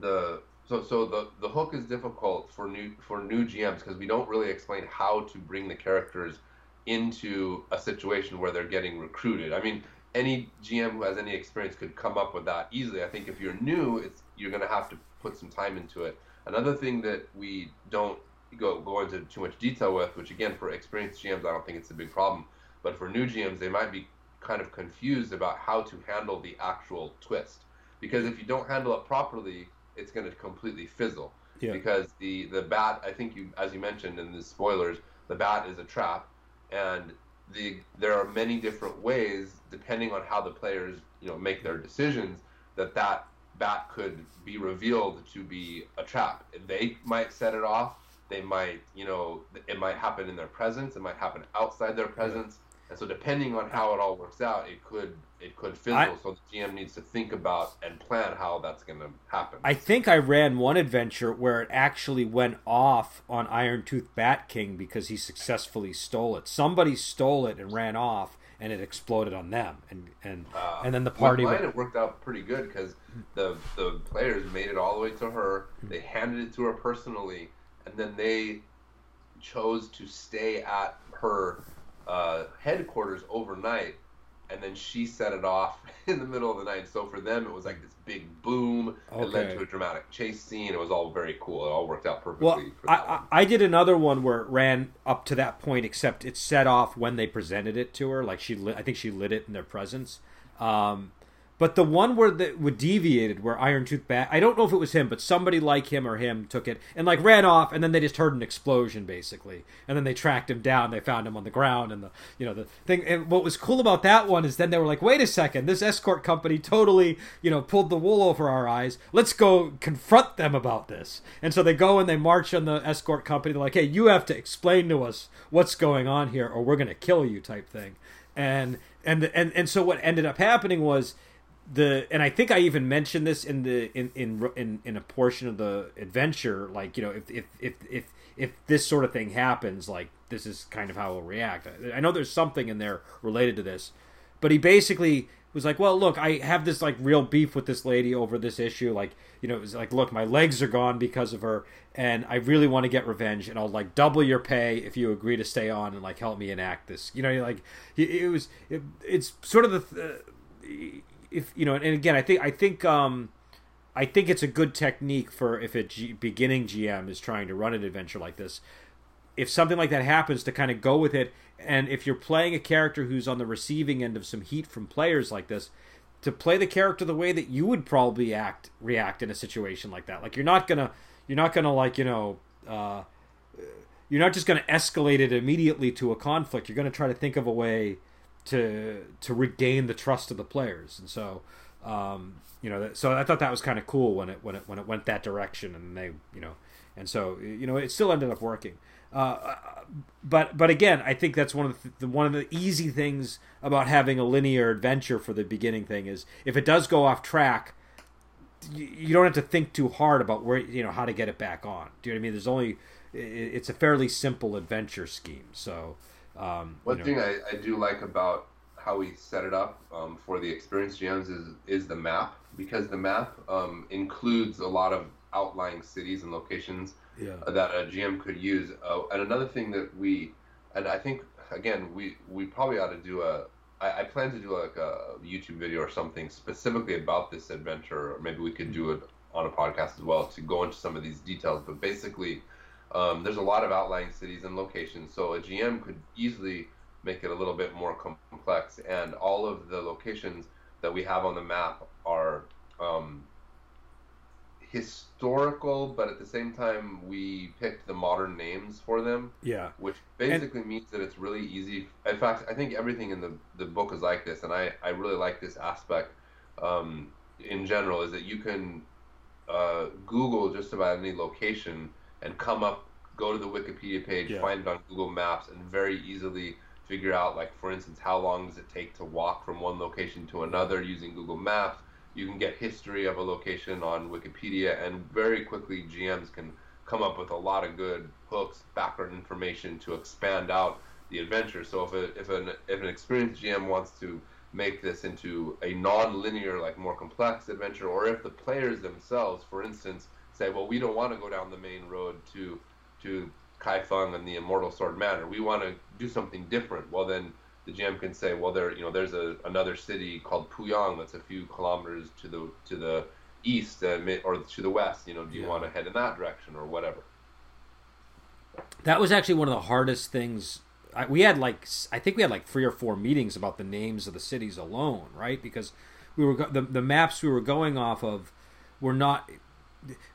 the, so, so the, the hook is difficult for new, for new GMs because we don't really explain how to bring the characters into a situation where they're getting recruited. I mean, any GM who has any experience could come up with that easily. I think if you're new, it's you're going to have to put some time into it. Another thing that we don't go go into too much detail with, which again for experienced GMs I don't think it's a big problem, but for new GMs they might be kind of confused about how to handle the actual twist. Because if you don't handle it properly, it's going to completely fizzle. Yeah. Because the the bat, I think you as you mentioned in the spoilers, the bat is a trap, and the there are many different ways depending on how the players you know make their decisions that that bat could be revealed to be a trap. They might set it off. They might, you know, it might happen in their presence. It might happen outside their presence. And so, depending on how it all works out, it could it could fizzle. I, so the GM needs to think about and plan how that's going to happen. I think I ran one adventure where it actually went off on Iron Tooth Bat King because he successfully stole it. Somebody stole it and ran off, and it exploded on them, and and uh, and then the party. Mine, it worked out pretty good because the the players made it all the way to her. They handed it to her personally, and then they chose to stay at her uh, headquarters overnight and then she set it off in the middle of the night. So for them, it was like this big boom. Okay. It led to a dramatic chase scene. It was all very cool. It all worked out perfectly. Well, I, I, did another one where it ran up to that point, except it set off when they presented it to her. Like she, lit, I think she lit it in their presence. Um, but the one where that would deviated, where Iron Tooth Bat, I don't know if it was him, but somebody like him or him took it and like ran off, and then they just heard an explosion basically, and then they tracked him down. They found him on the ground, and the you know the thing. And what was cool about that one is then they were like, wait a second, this escort company totally you know pulled the wool over our eyes. Let's go confront them about this. And so they go and they march on the escort company. They're like, hey, you have to explain to us what's going on here, or we're gonna kill you, type thing. And and and and so what ended up happening was the and I think I even mentioned this in the in in in, in a portion of the adventure. Like you know, if if if if if this sort of thing happens, like this is kind of how we'll react. I know there's something in there related to this, but he basically was like, "Well, look, I have this like real beef with this lady over this issue. Like, you know, it was like, look, my legs are gone because of her, and I really want to get revenge, and I'll like double your pay if you agree to stay on and like help me enact this. You know, like it, was, it, it's sort of the." Uh, if you know, and again, I think I think um, I think it's a good technique for if a G, beginning GM is trying to run an adventure like this. If something like that happens, to kind of go with it, and if you're playing a character who's on the receiving end of some heat from players like this, to play the character the way that you would probably act react in a situation like that. Like you're not gonna you're not gonna like you know. Uh, you're not just going to escalate it immediately to a conflict. You're going to try to think of a way to to regain the trust of the players. And so, um, you know, so I thought that was kind of cool when it when it when it went that direction, and they, you know, and so you know, it still ended up working. Uh, but but again, I think that's one of the, the, one of the easy things about having a linear adventure for the beginning thing is if it does go off track, you, you don't have to think too hard about where you know how to get it back on. Do you know what I mean? There's only it's a fairly simple adventure scheme. So um, One thing I, I do like about how we set it up um, for the experienced GMs is is the map because the map um, includes a lot of outlying cities and locations yeah. that a GM could use. Uh, and another thing that we, and I think again we we probably ought to do a. I, I plan to do like a YouTube video or something specifically about this adventure, or maybe we could do it on a podcast as well to go into some of these details. But basically, um, there's a lot of outlying cities and locations, so a GM could easily make it a little bit more complex. And all of the locations that we have on the map are um, historical, but at the same time, we picked the modern names for them. Yeah. Which basically and, means that it's really easy. In fact, I think everything in the, the book is like this, and I, I really like this aspect um, in general, is that you can uh, Google just about any location and come up, go to the Wikipedia page, yeah. find it on Google Maps, and very easily figure out, like for instance, how long does it take to walk from one location to another using Google Maps. You can get history of a location on Wikipedia, and very quickly GMs can come up with a lot of good hooks, background information to expand out the adventure. So if a, if an if an experienced GM wants to make this into a non-linear, like more complex adventure, or if the players themselves, for instance, say, well, we don't want to go down the main road to to Kaifeng and the Immortal Sword Manor. We want to do something different. Well, then the GM can say, well, there, you know, there's a another city called Puyang that's a few kilometers to the to the east uh, or to the west. You know, do you Yeah. want to head in that direction or whatever? That was actually one of the hardest things. I, we had like I think we had like three or four meetings about the names of the cities alone, right? Because we were the the maps we were going off of were not.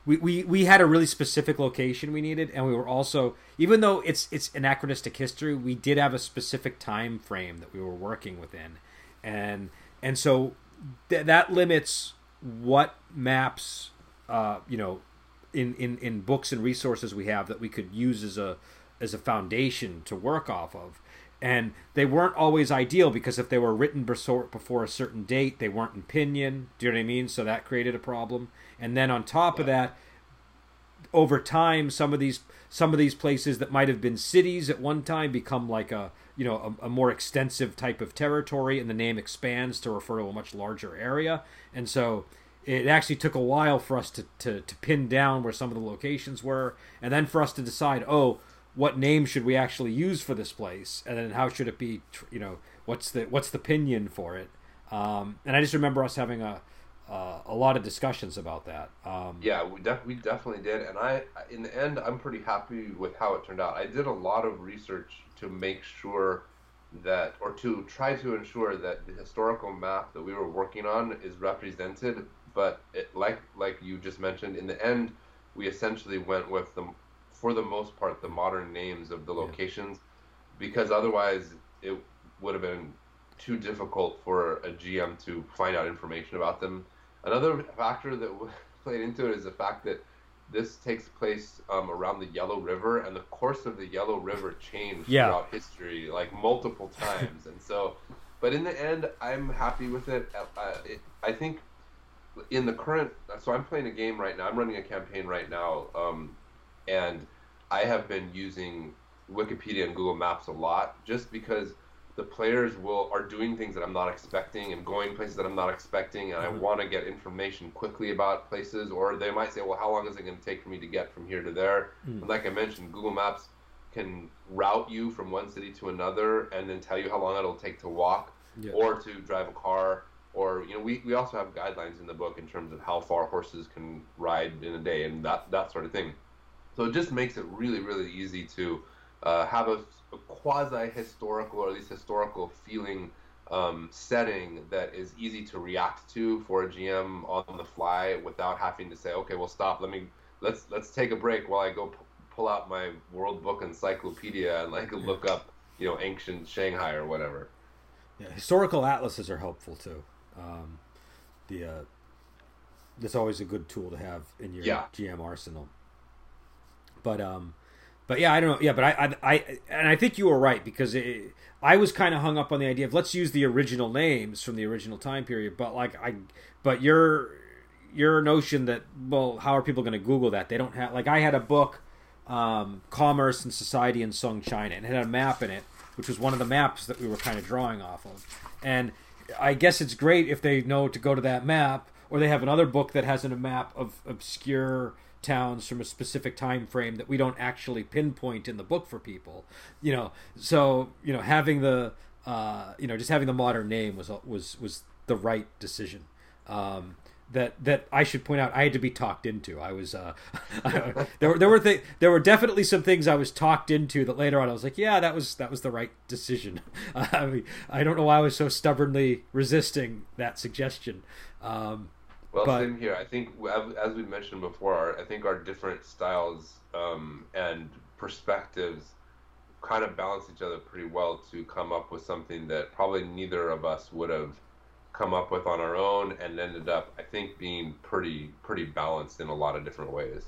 We, we, we had a really specific location we needed, and we were also even though it's it's anachronistic history, we did have a specific time frame that we were working within, and and so th- that limits what maps uh, you know in, in, in books and resources we have that we could use as a as a foundation to work off of. And they weren't always ideal because if they were written before, before a certain date, they weren't in Pinyin. Do you know what I mean? So that created a problem. And then on top of that, over time, some of these some of these places that might have been cities at one time become like a you know a, a more extensive type of territory, and the name expands to refer to a much larger area. And so it actually took a while for us to, to, to pin down where some of the locations were, and then for us to decide, oh, what name should we actually use for this place, and then how should it be, you know, what's the what's the pinyin for it? Um, and I just remember us having a uh, a lot of discussions about that. Um, Yeah, we def- we definitely did, and I, in the end, I'm pretty happy with how it turned out. I did a lot of research to make sure that, or to try to ensure that the historical map that we were working on is represented. But it, like like you just mentioned, in the end, we essentially went with the, for the most part, the modern names of the locations, because otherwise it would have been too difficult for a GM to find out information about them. Another factor that played into it is the fact that this takes place um, around the Yellow River, and the course of the Yellow River changed Yeah. throughout history like multiple times. and so, but in the end, I'm happy with it. Uh, it I think in the current, so I'm playing a game right now. I'm running a campaign right now, um, and I have been using Wikipedia and Google Maps a lot just because the players will are doing things that I'm not expecting and going places that I'm not expecting, and I Mhm. want to get information quickly about places. Or they might say, "Well, how long is it going to take for me to get from here to there?" Mm. And like I mentioned, Google Maps can route you from one city to another, and then tell you how long it'll take to walk Yeah. or to drive a car. Or you know, we, we also have guidelines in the book in terms of how far horses can ride in a day and that that sort of thing. So it just makes it really really easy to uh, have a, a quasi historical or at least historical feeling um, setting that is easy to react to for a GM on the fly without having to say, okay, well stop, let me let's let's take a break while I go p- pull out my World Book Encyclopedia and like look up you know ancient Shanghai or whatever. Yeah, historical atlases are helpful too. Um, the uh, that's always a good tool to have in your Yeah. GM arsenal. But um, but yeah, I don't know. Yeah, but I I, I and I think you were right because it, I was kind of hung up on the idea of let's use the original names from the original time period. But like I, but your your notion that well, how are people going to Google that? They don't have like I had a book, um, Commerce and Society in Sung China, and it had a map in it, which was one of the maps that we were kind of drawing off of. And I guess it's great if they know to go to that map, or they have another book that has a map of obscure towns from a specific time frame that we don't actually pinpoint in the book for people. You know, so you know having the uh, you know just having the modern name was was was the right decision. Um, that that I should point out I had to be talked into. I was uh, there were there were th- there were definitely some things I was talked into that later on I was like, yeah, that was that was the right decision. I mean, I don't know why I was so stubbornly resisting that suggestion. Um, Well, But- same here. I think, as we mentioned before, our, I think our different styles um, and perspectives kind of balance each other pretty well to come up with something that probably neither of us would have come up with on our own, and ended up, I think, being pretty pretty balanced in a lot of different ways.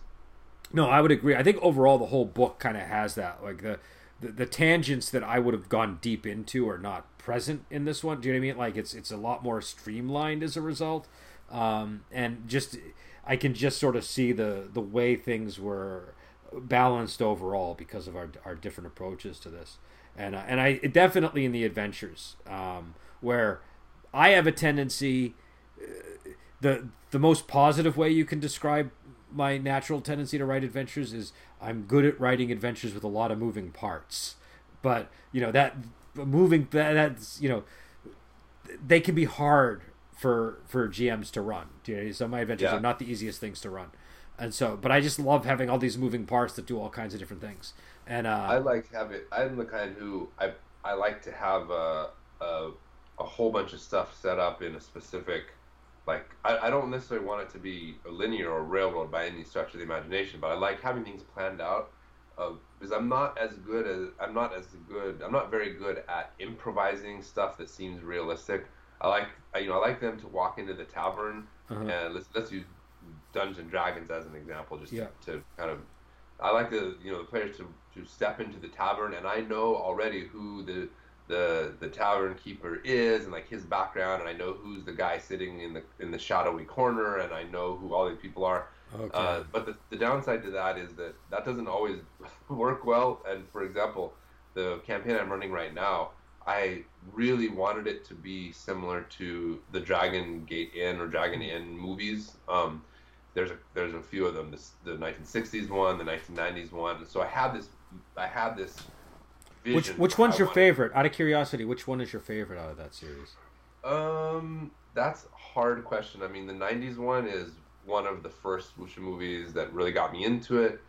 No, I would agree. I think overall the whole book kind of has that. Like the the, the tangents that I would have gone deep into are not present in this one. Do you know what I mean? Like it's it's a lot more streamlined as a result, um, and just I can just sort of see the the way things were balanced overall because of our our different approaches to this, and uh, and I definitely in the adventures um, where I have a tendency. Uh, the the most positive way you can describe my natural tendency to write adventures is I'm good at writing adventures with a lot of moving parts. But you know that moving that, that's you know they can be hard for for GMs to run. You know, some of my adventures Yeah. are not the easiest things to run, and so but I just love having all these moving parts that do all kinds of different things. And uh, I like having. I'm the kind who I I like to have a a, a whole bunch of stuff set up in a specific. Like I, I don't necessarily want it to be a linear or railroad by any stretch of the imagination, but I like having things planned out. Uh, because I'm not as good as I'm not as good. I'm not very good at improvising stuff that seems realistic. I like I, you know I like them to walk into the tavern Uh-huh. and let's let's use Dungeons and Dragons as an example, just Yeah. to, to kind of I like the you know the players to, to step into the tavern and I know already who the the the tavern keeper is and like his background and I know who's the guy sitting in the in the shadowy corner and I know who all these people are. okay. Uh, but the, the downside to that is that that doesn't always work well. And for example, the campaign I'm running right now, I really wanted it to be similar to the Dragon Gate Inn or Dragon Inn movies. Um, there's a there's a few of them. This the 1960s one, the 1990s one. So I had this I had this. which vision which one's I your wanted- favorite? Out of curiosity, which one is your favorite out of that series? Um, that's a hard question. I mean, the '90s one is one of the first wuxia movies that really got me into it,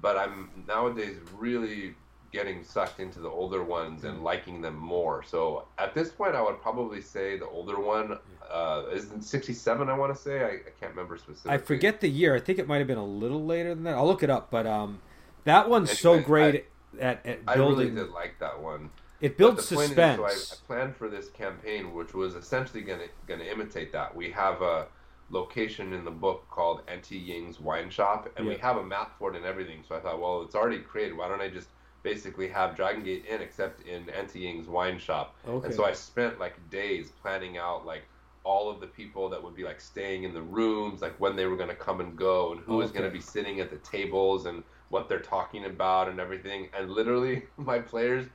but I'm nowadays really getting sucked into the older ones and liking them more. So at this point, I would probably say the older one uh, is in '67. I want to say I, I can't remember specifically. I forget the year. I think it might have been a little later than that. I'll look it up, but um, that one's so great at, at I really building. did like that one. it builds point is, suspense. so I, I planned for this campaign, which was essentially going to going to imitate that. We have a location in the book called Auntie Ying's Wine Shop, and we have a map for it and everything. So I thought, well, it's already created. Why don't I just basically have Dragon Gate Inn, except in Auntie Ying's Wine Shop? Okay. And so I spent like days planning out like all of the people that would be like staying in the rooms, like when they were going to come and go, and who was going to be sitting at the tables, and what they're talking about, and everything. And literally, my players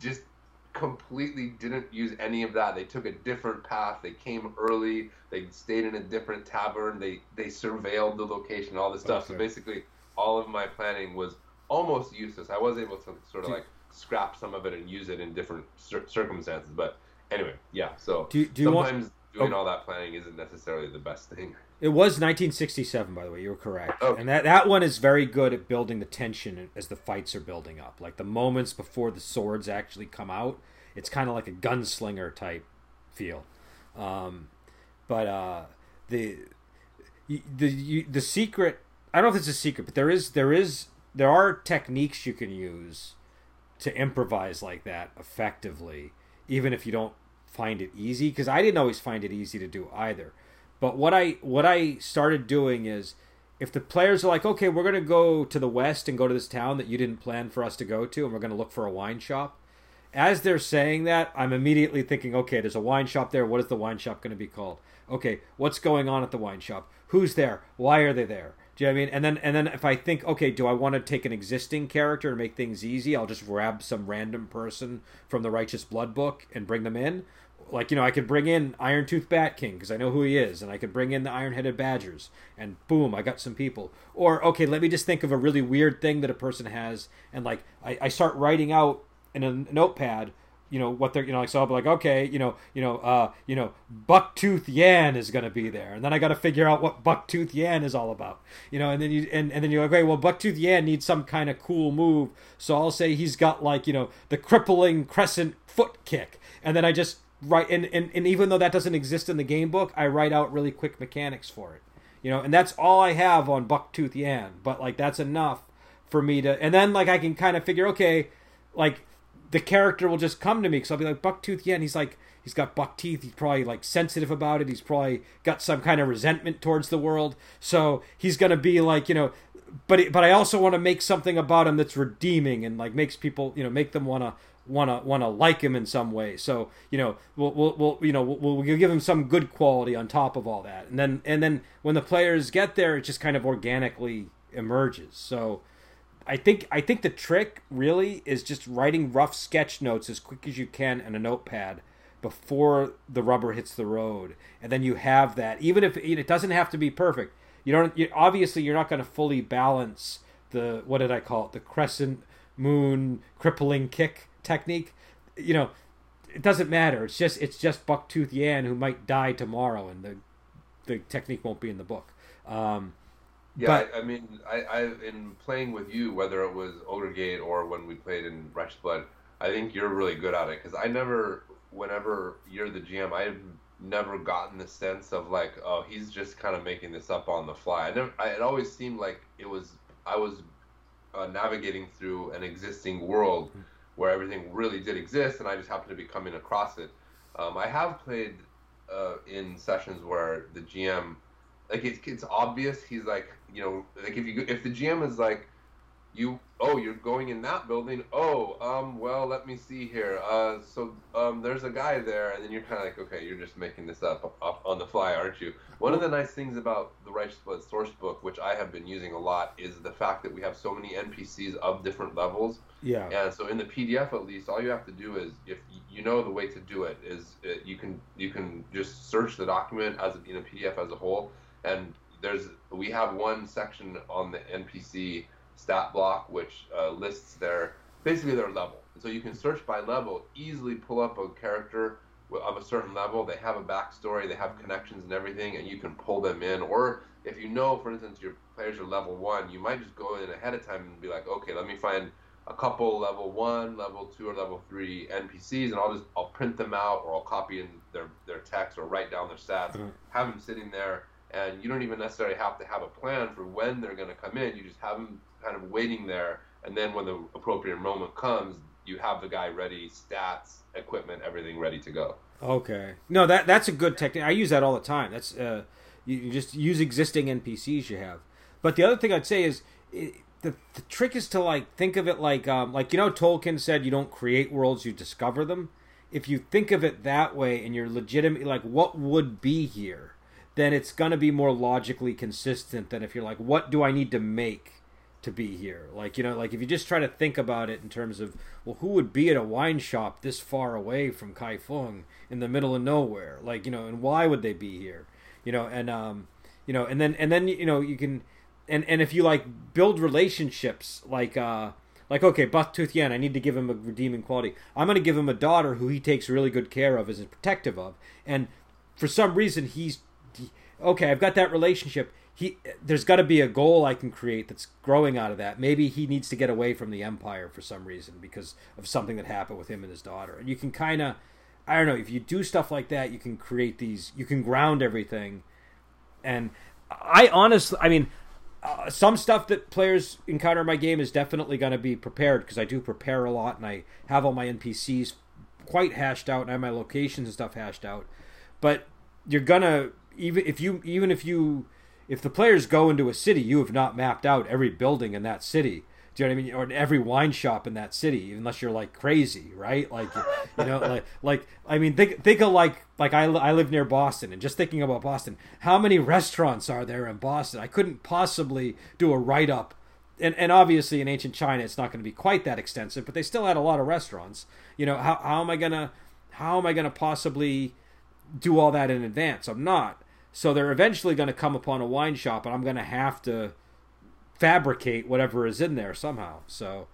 just completely didn't use any of that. They took a different path. They came early. They stayed in a different tavern. They they surveilled the location, all this stuff. So basically, all of my planning was almost useless. I was able to sort of Do- like scrap some of it and use it in different cir- circumstances. But anyway, yeah. So Do do you want- sometimes doing oh. all that planning isn't necessarily the best thing. It was 1967, by the way. You were correct, Okay. and that that one is very good at building the tension as the fights are building up. Like the moments before the swords actually come out, it's kind of like a gunslinger type feel. Um, but uh, the the the secret, I don't know if it's a secret, but there is there is there are techniques you can use to improvise like that effectively, even if you don't find it easy. Because I didn't always find it easy to do either. But what I what I started doing is, if the players are like, okay, we're gonna go to the west and go to this town that you didn't plan for us to go to, and we're gonna look for a wine shop. As they're saying that, I'm immediately thinking, okay, there's a wine shop there. What is the wine shop going to be called? Okay, what's going on at the wine shop? Who's there? Why are they there? You know what I mean? And then and then if I think, okay, do I want to take an existing character and make things easy? I'll just grab some random person from the Righteous Blood book and bring them in. Like you know, I could bring in Iron Tooth Bat King because I know who he is, and I could bring in the Iron Headed Badgers, and boom, I got some people. Or okay, let me just think of a really weird thing that a person has, and like I, I start writing out in a notepad you know what they're you know like so I'll be like okay you know you know uh you know Bucktooth Yan is gonna be there. And then I got to figure out what Bucktooth Yan is all about. You know and then you and, and then you're like okay well Bucktooth Yan needs some kind of cool move. So I'll say he's got like you know the crippling crescent foot kick. And then I just write and, and and even though that doesn't exist in the game book I write out really quick mechanics for it. You know and that's all I have on Bucktooth Yan. But like that's enough for me to and then like I can kind of figure okay like the character will just come to me because I'll be like Bucktooth yeah and he's like he's got buck teeth he's probably like sensitive about it he's probably got some kind of resentment towards the world so he's gonna be like you know but but I also want to make something about him that's redeeming and like makes people you know make them to want to like him in some way. So you know we'll we'll, we'll you know we'll, we'll give him some good quality on top of all that, and then and then when the players get there, it just kind of organically emerges. So I think I think the trick really is just writing rough sketch notes as quick as you can in a notepad before the rubber hits the road, and then you have that. Even if it doesn't have to be perfect, you don't. You, obviously, you're not going to fully balance the what did I call it? The crescent moon crippling kick technique. You know, it doesn't matter. It's just it's just Bucktooth Yan who might die tomorrow, and the the technique won't be in the book. Um, yeah, but, I, I, mean, I, I in playing with you, whether it was Ogre Gate or when we played in Righteous Blood, I think you're really good at it because I never, whenever you're the GM, I've never gotten the sense of like, oh, he's just kind of making this up on the fly. I never, I, it always seemed like it was I was uh, navigating through an existing world where everything really did exist, and I just happened to be coming across it. Um, I have played uh, in sessions where the GM, like it's, it's obvious he's like, you know, like if you if the GM is like, you oh you're going in that building oh um well let me see here uh so um there's a guy there and then you're kind of like okay you're just making this up, up on the fly aren't you? One of the nice things about the righteous blood source book which i have been using a lot is the fact that we have so many npcs of different levels. Yeah. And so in the pdf at least all you have to do is if you know the way to do it is it, uh, you can you can just search the document as in a pdf as a whole and there's we have one section on the npc stat block, which uh, lists their basically their level. so you can search by level, easily pull up a character of a certain level. They have a backstory, they have connections and everything, and you can pull them in. Or if you know, for instance, your players are level one, you might just go in ahead of time and be like, okay, let me find a couple level one, level two, or level three NPCs, and I'll just I'll print them out, or I'll copy in their their text, or write down their stats, mm-hmm. have them sitting there, and you don't even necessarily have to have a plan for when they're going to come in. You just have them kind of waiting there, and then when the appropriate moment comes, you have the guy ready, stats, equipment, everything ready to go. Okay, no, that that's a good technique. I use that all the time. That's uh, you, just use existing NPCs you have. But the other thing I'd say is. It, the, the trick is to like think of it like um, like you know Tolkien said you don't create worlds you discover them if you think of it that way and you're legitimately like what would be here then it's going to be more logically consistent than if you're like what do I need to make to be here. Like, you know, like if you just try to think about it in terms of, well, who would be at a wine shop this far away from Kaifeng in the middle of nowhere? Like, you know, and why would they be here? You know, and um, you know, and then and then you know, you can and and if you like build relationships like uh like okay, Bucktooth Yan, I need to give him a redeeming quality. I'm going to give him a daughter who he takes really good care of, is protective of, and for some reason he's he, okay. I've got that relationship he there's got to be a goal I can create that's growing out of that. Maybe he needs to get away from the empire for some reason because of something that happened with him and his daughter. And you can kind of I don't know, if you do stuff like that, you can create these you can ground everything. And I honestly, I mean, uh, some stuff that players encounter in my game is definitely going to be prepared because I do prepare a lot and I have all my NPCs quite hashed out and I have my locations and stuff hashed out. But you're gonna even if you even if you if the players go into a city, you have not mapped out every building in that city. Do you know what I mean? Or every wine shop in that city, unless you're like crazy, right? Like, you know, like, like I mean, think think of like like I, I live near Boston, and just thinking about Boston, how many restaurants are there in Boston? I couldn't possibly do a write up, and and obviously in ancient China, it's not going to be quite that extensive, but they still had a lot of restaurants. You know, how how am I gonna how am I gonna possibly do all that in advance? I'm not. So they're eventually going to come upon a wine shop, and I'm going to have to fabricate whatever is in there somehow. So,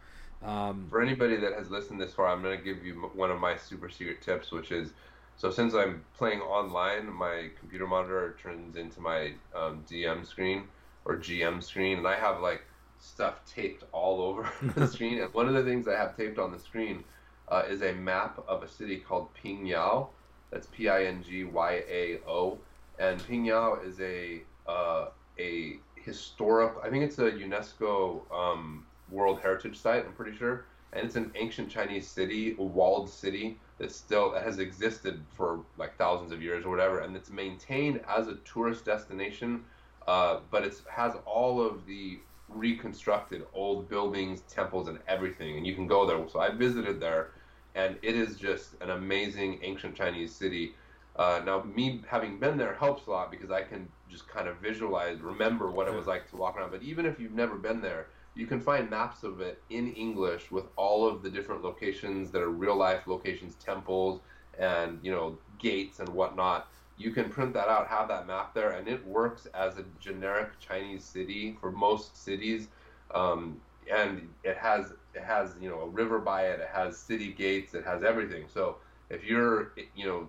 um, for anybody that has listened this far, I'm going to give you one of my super secret tips, which is so since I'm playing online, my computer monitor turns into my um, DM screen or GM screen, and I have like stuff taped all over the screen. And one of the things I have taped on the screen uh, is a map of a city called Pingyao. That's P I N G Y A O and Pingyao is a uh, a historic. I think it's a UNESCO um, World Heritage Site. I'm pretty sure, and it's an ancient Chinese city, a walled city that still has existed for like thousands of years or whatever, and it's maintained as a tourist destination. Uh, but it has all of the reconstructed old buildings, temples, and everything, and you can go there. So I visited there, and it is just an amazing ancient Chinese city. Uh, now, me having been there helps a lot because I can just kind of visualize, remember what it was like to walk around. But even if you've never been there, you can find maps of it in English with all of the different locations that are real life locations, temples, and you know gates and whatnot. You can print that out, have that map there, and it works as a generic Chinese city for most cities. Um, and it has it has you know a river by it, it has city gates, it has everything. So if you're you know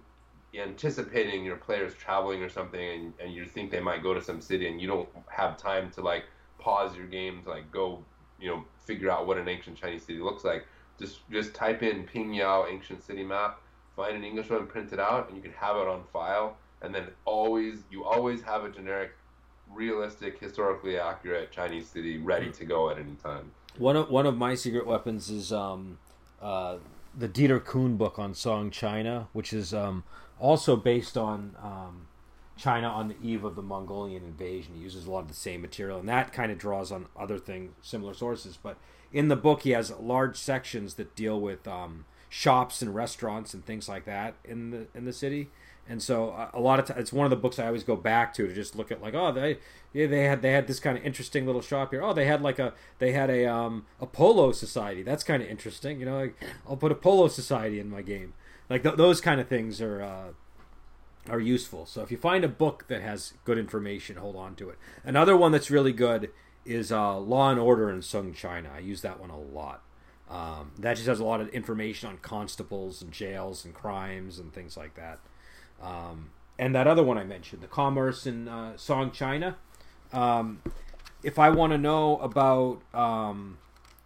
anticipating your players traveling or something and, and you think they might go to some city and you don't have time to like pause your game to like go you know figure out what an ancient Chinese city looks like. Just just type in Pingyao ancient city map find an English one print it out and you can have it on file. And then always you always have a generic realistic historically accurate Chinese city ready to go at any time. One of one of my secret weapons is um, uh, the Dieter Kuhn book on Song China, which is um, also based on um, China on the eve of the Mongolian invasion. He uses a lot of the same material, and that kind of draws on other things, similar sources. But in the book, he has large sections that deal with um, shops and restaurants and things like that in the in the city. And so uh, a lot of times, it's one of the books I always go back to to just look at like, oh, they yeah, they had they had this kind of interesting little shop here. Oh, they had like a they had a um a polo society. That's kind of interesting. You know, like, I'll put a polo society in my game. Like th- those kind of things are uh, are useful. So if you find a book that has good information, hold on to it. Another one that's really good is uh, Law and Order in Sung China. I use that one a lot. Um, that just has a lot of information on constables and jails and crimes and things like that. Um, and that other one I mentioned, the Commerce in uh, Song China. Um, if I want to know about, um,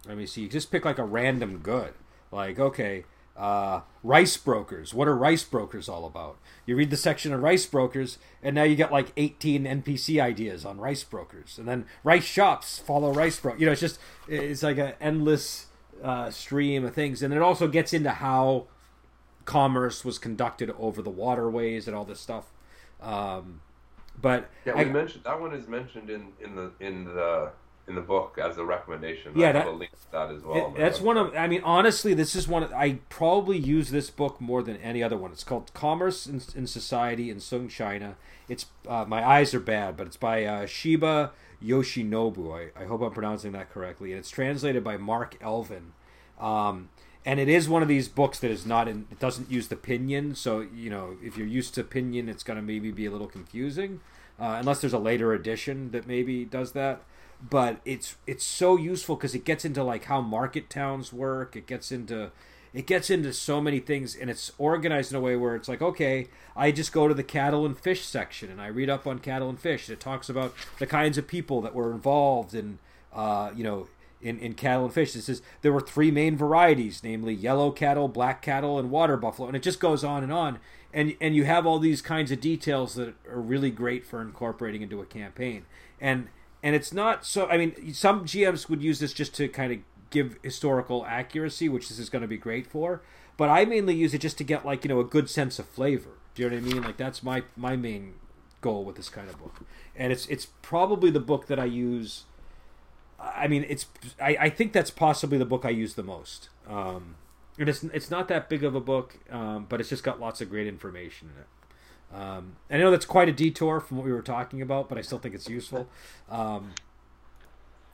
let me see, just pick like a random good. Like, okay, uh, rice brokers. What are rice brokers all about? You read the section of rice brokers, and now you get like 18 NPC ideas on rice brokers, and then rice shops follow rice bro. You know, it's just it's like an endless uh, stream of things, and it also gets into how commerce was conducted over the waterways and all this stuff. Um, but yeah, we I, mentioned that one is mentioned in in the in the in the book as a recommendation. Yeah, that, link to that as well. It, that's one of. I mean, honestly, this is one. Of, I probably use this book more than any other one. It's called Commerce in, in Society in Sung China. It's uh, my eyes are bad, but it's by uh, Shiba Yoshinobu. I, I hope I'm pronouncing that correctly, and it's translated by Mark Elvin. Um, and it is one of these books that is not in. It doesn't use the pinyin, so you know if you're used to pinyin, it's going to maybe be a little confusing, uh, unless there's a later edition that maybe does that but it's it's so useful because it gets into like how market towns work. It gets into it gets into so many things and it's organized in a way where it's like okay i just go to the cattle and fish section and i read up on cattle and fish and it talks about the kinds of people that were involved in uh, you know in, in cattle and fish. It says there were three main varieties namely yellow cattle black cattle and water buffalo and it just goes on and on. And and you have all these kinds of details that are really great for incorporating into a campaign. And and it's not so. I mean, some GMs would use this just to kind of give historical accuracy, which this is going to be great for. But I mainly use it just to get like you know a good sense of flavor. Do you know what I mean? Like that's my my main goal with this kind of book, and it's it's probably the book that I use. I mean, it's I, I think that's possibly the book I use the most. Um, and it's it's not that big of a book, um, but it's just got lots of great information in it. Um, I know that's quite a detour from what we were talking about, but I still think it's useful. Um,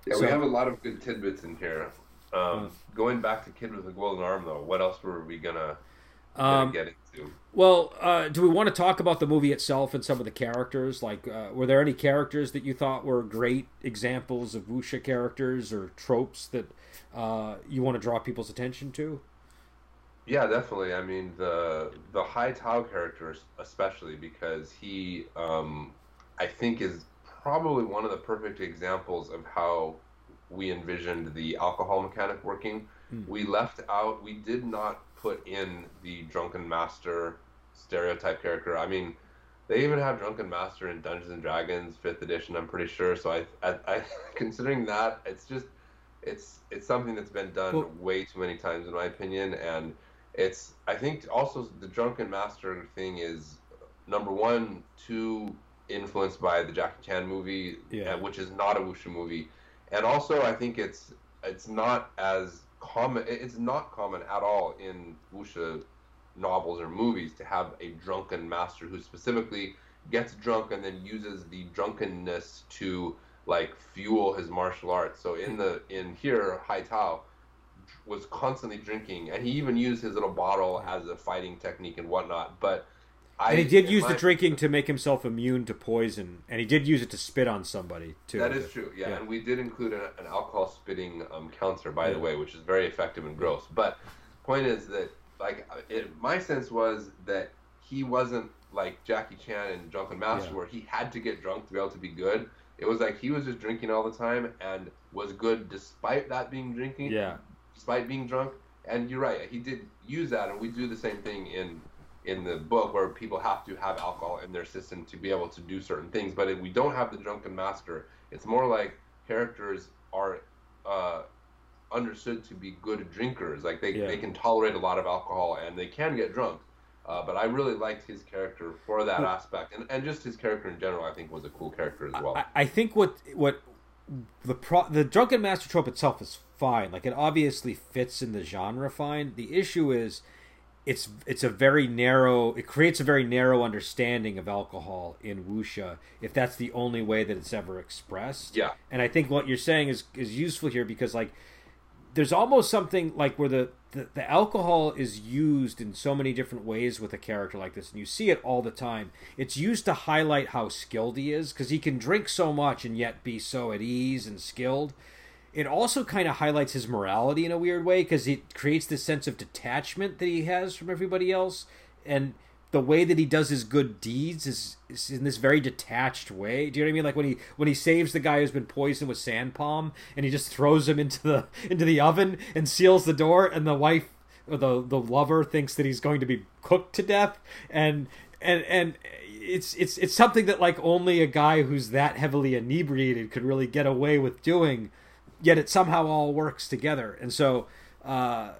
yeah, so, we have a lot of good tidbits in here. Um, uh, going back to Kid with the Golden Arm, though, what else were we gonna, gonna um, get into? Well, uh, do we want to talk about the movie itself and some of the characters? Like, uh, were there any characters that you thought were great examples of wuxia characters or tropes that uh, you want to draw people's attention to? Yeah, definitely. I mean, the the Hai Tao character, especially because he, um, I think, is probably one of the perfect examples of how we envisioned the alcohol mechanic working. Mm. We left out, we did not put in the drunken master stereotype character. I mean, they even have drunken master in Dungeons and Dragons fifth edition. I'm pretty sure. So I, I, I considering that, it's just, it's it's something that's been done well, way too many times in my opinion, and it's I think also the drunken master thing is number one too influenced by the Jackie Chan movie, yeah. uh, which is not a wuxia movie, and also I think it's it's not as common. It's not common at all in wuxia novels or movies to have a drunken master who specifically gets drunk and then uses the drunkenness to like fuel his martial arts. So in the in here, Hai Tao was constantly drinking, and he even used his little bottle as a fighting technique and whatnot. But I, and he did use my, the drinking to make himself immune to poison, and he did use it to spit on somebody too. That is true, yeah. yeah. And we did include an, an alcohol spitting um, counter, by yeah. the way, which is very effective and gross. But point is that like it, my sense was that he wasn't like Jackie Chan and Drunken Master, yeah. where he had to get drunk to be able to be good. It was like he was just drinking all the time and was good despite that being drinking. Yeah. Despite being drunk, and you're right, he did use that, and we do the same thing in in the book where people have to have alcohol in their system to be able to do certain things. But if we don't have the drunken master, it's more like characters are uh, understood to be good drinkers. Like they, yeah. they can tolerate a lot of alcohol and they can get drunk. Uh, but I really liked his character for that aspect, and, and just his character in general. I think was a cool character as well. I, I think what what the pro, the drunken master trope itself is fine. Like it obviously fits in the genre fine. The issue is it's it's a very narrow it creates a very narrow understanding of alcohol in wuxia if that's the only way that it's ever expressed yeah and i think what you're saying is is useful here because like there's almost something like where the, the, the alcohol is used in so many different ways with a character like this and you see it all the time it's used to highlight how skilled he is because he can drink so much and yet be so at ease and skilled it also kind of highlights his morality in a weird way because it creates this sense of detachment that he has from everybody else and the way that he does his good deeds is, is, in this very detached way. Do you know what I mean? Like when he when he saves the guy who's been poisoned with sand palm and he just throws him into the into the oven and seals the door and the wife or the the lover thinks that he's going to be cooked to death and and and it's it's it's something that like only a guy who's that heavily inebriated could really get away with doing yet it somehow all works together. And so, uh,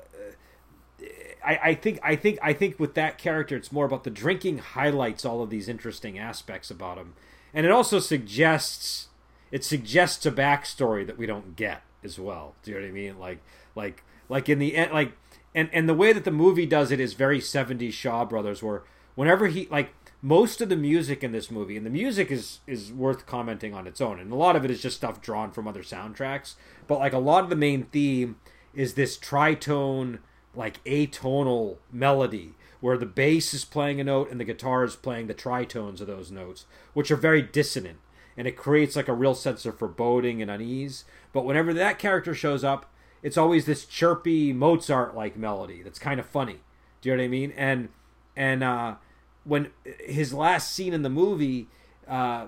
I, I think I think I think with that character, it's more about the drinking highlights all of these interesting aspects about him, and it also suggests it suggests a backstory that we don't get as well. Do you know what I mean? Like like like in the end, like and and the way that the movie does it is very 70s Shaw Brothers, where whenever he like most of the music in this movie, and the music is is worth commenting on its own, and a lot of it is just stuff drawn from other soundtracks. But like a lot of the main theme is this tritone, like atonal melody, where the bass is playing a note and the guitar is playing the tritones of those notes, which are very dissonant, and it creates like a real sense of foreboding and unease. But whenever that character shows up, it's always this chirpy Mozart like melody that's kind of funny. Do you know what I mean? And and uh when his last scene in the movie, uh,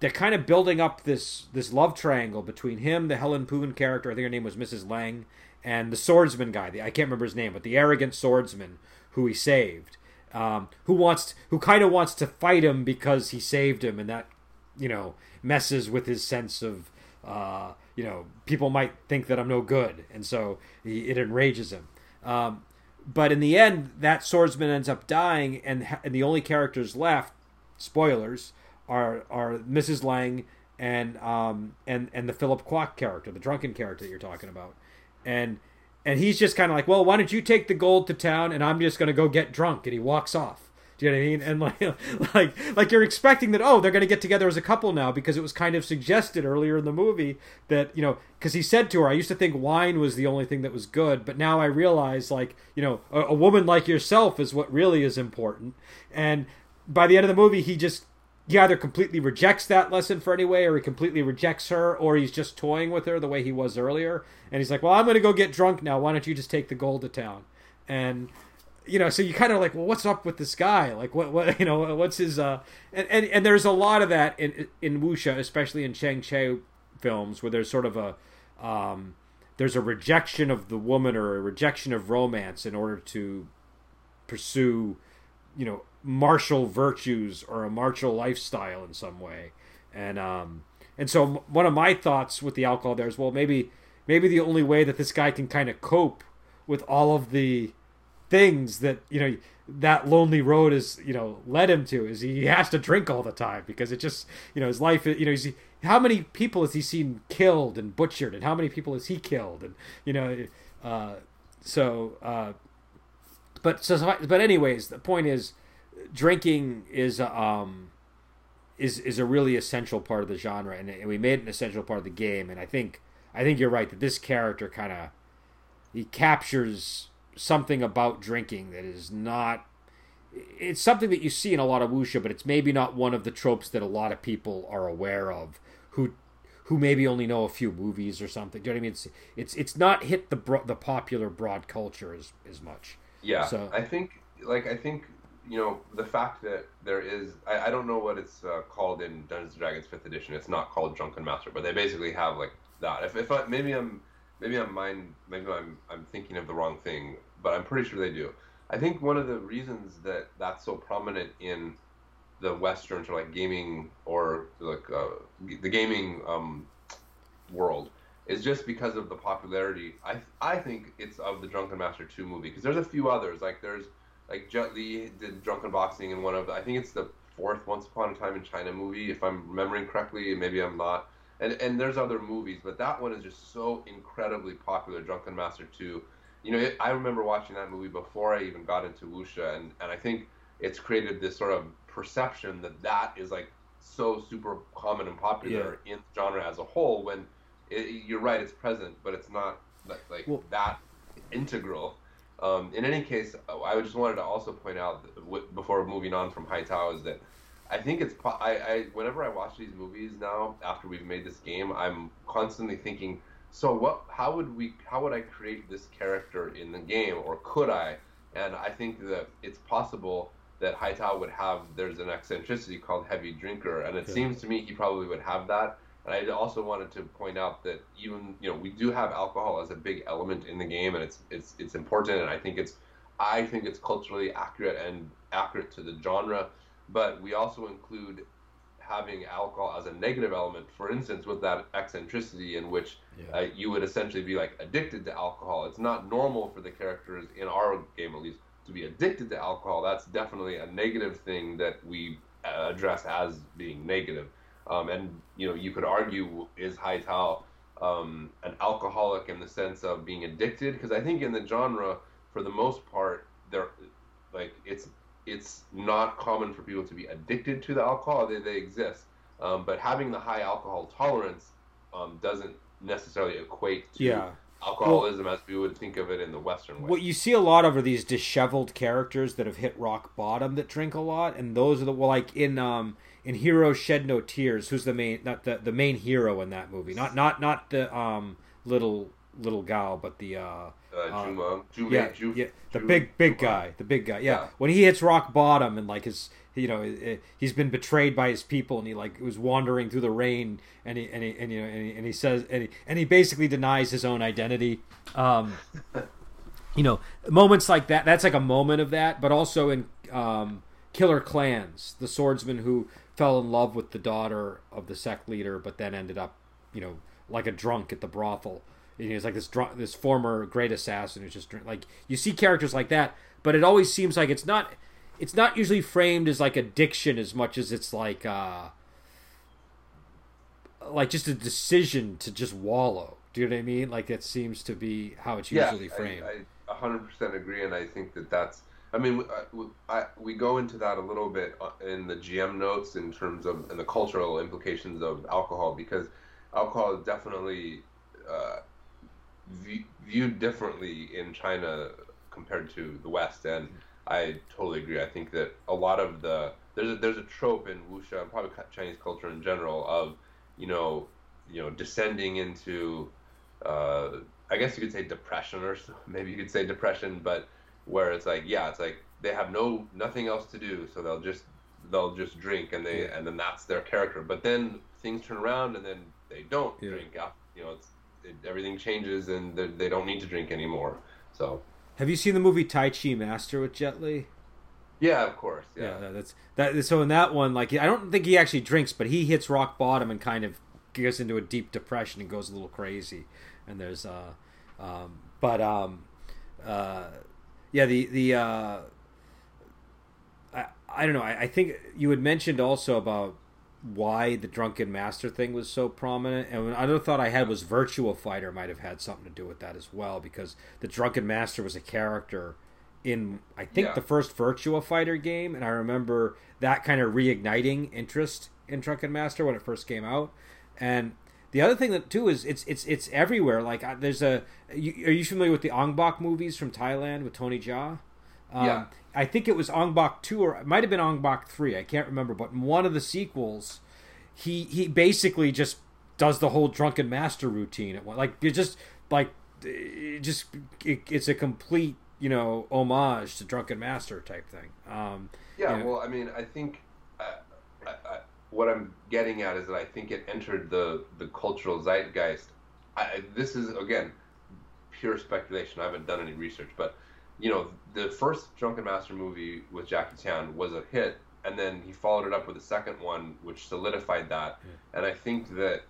they're kind of building up this this love triangle between him, the Helen Poon character, I think her name was Mrs. Lang, and the swordsman guy. The, I can't remember his name, but the arrogant swordsman who he saved, um, who wants who kind of wants to fight him because he saved him, and that you know messes with his sense of uh, you know people might think that I'm no good, and so he, it enrages him. Um, but in the end, that swordsman ends up dying, and, and the only characters left, spoilers, are are Mrs. Lang and um and and the Philip Kwok character, the drunken character that you're talking about, and and he's just kind of like, well, why don't you take the gold to town, and I'm just gonna go get drunk, and he walks off. Do you know what I mean? And like, like, like you're expecting that oh they're going to get together as a couple now because it was kind of suggested earlier in the movie that you know because he said to her I used to think wine was the only thing that was good, but now I realize like you know a, a woman like yourself is what really is important. And by the end of the movie, he just he either completely rejects that lesson for anyway, or he completely rejects her, or he's just toying with her the way he was earlier. And he's like, "Well, I'm going to go get drunk now. Why don't you just take the gold to town?" And you know, so you kind of like, well, what's up with this guy? Like, what, what, you know, what's his, uh, and, and, and there's a lot of that in, in wuxia, especially in Chang Cheh films, where there's sort of a, um, there's a rejection of the woman or a rejection of romance in order to pursue, you know, martial virtues or a martial lifestyle in some way. And, um, and so one of my thoughts with the alcohol there is, well, maybe, maybe the only way that this guy can kind of cope with all of the, things that you know that lonely road is you know led him to is he has to drink all the time because it just you know his life you know he's how many people has he seen killed and butchered and how many people has he killed and you know uh, so uh, but so but anyways the point is drinking is um is is a really essential part of the genre and, and we made it an essential part of the game and I think I think you're right that this character kind of he captures something about drinking that is not it's something that you see in a lot of wuxia but it's maybe not one of the tropes that a lot of people are aware of who who maybe only know a few movies or something. Do you know what i mean? It's it's, it's not hit the bro- the popular broad culture as as much. Yeah. So i think like i think you know the fact that there is i, I don't know what it's uh, called in dungeons and dragons 5th edition. It's not called drunken master but they basically have like that. If, if I, maybe i'm maybe I'm mind maybe I'm I'm thinking of the wrong thing, but I'm pretty sure they do. I think one of the reasons that that's so prominent in the Western or like gaming or like uh, the gaming um, world is just because of the popularity. I I think it's of the Drunken Master 2 movie because there's a few others like there's like Jet Li did Drunken Boxing in one of the, I think it's the fourth Once Upon a Time in China movie if I'm remembering correctly. Maybe I'm not and and there's other movies, but that one is just so incredibly popular. Drunken Master Two, you know, it, I remember watching that movie before I even got into wuxia, and and I think it's created this sort of perception that that is like so super common and popular yeah. in the genre as a whole. When it, you're right, it's present, but it's not like, like well, that integral. Um, in any case, I just wanted to also point out before moving on from Haitao is that I think it's I, I whenever I watch these movies now after we've made this game, I'm constantly thinking, so what? How would we? How would I create this character in the game, or could I? And I think that it's possible that Haitao would have. There's an eccentricity called heavy drinker, and it seems to me he probably would have that. And I also wanted to point out that even you know we do have alcohol as a big element in the game, and it's it's it's important, and I think it's I think it's culturally accurate and accurate to the genre but we also include having alcohol as a negative element. For instance, with that eccentricity in which yeah. uh, you would essentially be like addicted to alcohol. It's not normal for the characters in our game, at least, to be addicted to alcohol. That's definitely a negative thing that we uh, address as being negative. Um, and you know, you could argue is Haitao um, an alcoholic in the sense of being addicted? Because I think in the genre, for the most part, there, like it's it's not common for people to be addicted to the alcohol. They, they exist. Um, but having the high alcohol tolerance um, doesn't necessarily equate to yeah. alcoholism well, as we would think of it in the Western way. What you see a lot of are these disheveled characters that have hit rock bottom that drink a lot, and those are the well, like in um, in Hero Shed No Tears, who's the main not the the main hero in that movie, not not not the um little little gal, but the uh, uh, Juma, Jume, yeah, Ju, yeah, the big big Juma. guy, the big guy. Yeah. yeah. when he hits rock bottom and like his, you know, he's been betrayed by his people and he like was wandering through the rain and he and he and you know and he, and he says and he, and he basically denies his own identity. Um, you know, moments like that. That's like a moment of that, but also in um, Killer Clans, the swordsman who fell in love with the daughter of the sect leader, but then ended up, you know, like a drunk at the brothel he's like this this former great assassin who's just like you see characters like that, but it always seems like it's not it's not usually framed as like addiction as much as it's like uh like just a decision to just wallow. Do you know what I mean? Like that seems to be how it's usually yeah, framed. I, 100% agree, and I think that that's. I mean, I, I, we go into that a little bit uh, in the GM notes in terms of and the cultural implications of alcohol because alcohol is definitely uh, viewed differently in China compared to the West, and I totally agree. I think that a lot of the there's a, there's a trope in wuxia and probably Chinese culture in general of you know you know descending into uh, I guess you could say depression or maybe you could say depression, but where it's like yeah, it's like they have no nothing else to do, so they'll just they'll just drink and they yeah. and then that's their character. But then things turn around and then they don't yeah. drink. You know, it's it, everything changes and they don't need to drink anymore. So. Have you seen the movie Tai Chi Master with Jet Li? Yeah, of course. Yeah. yeah, that's that. So in that one, like I don't think he actually drinks, but he hits rock bottom and kind of goes into a deep depression and goes a little crazy. And there's uh, um, but um, uh, yeah, the the uh, I I don't know. I, I think you had mentioned also about why the drunken master thing was so prominent. And another thought i had was virtua fighter might have had something to do with that as well because the drunken master was a character in i think Yeah. the first virtua fighter game. And i remember that kind of reigniting interest in drunken master when it first came out. And the other thing that too is it's it's it's everywhere. Like there's a you, are you familiar with the ong bak movies from thailand with tony jaa um, Yeah. I think it was Ong Bak two or it might have been Ong Bak three. I can't remember, but in one of the sequels, he he basically just does the whole drunken master routine. At one, like you just like it just it, it's a complete you know homage to drunken master type thing. Um, Yeah, Yeah. well, I mean, I think uh, I, I, what I'm getting at is that I think it entered the the cultural zeitgeist. I, this is again pure speculation. I haven't done any research, but you know, the first Drunken Master movie with Jackie Chan was a hit, and then he followed it up with a second one, which solidified that. And I think that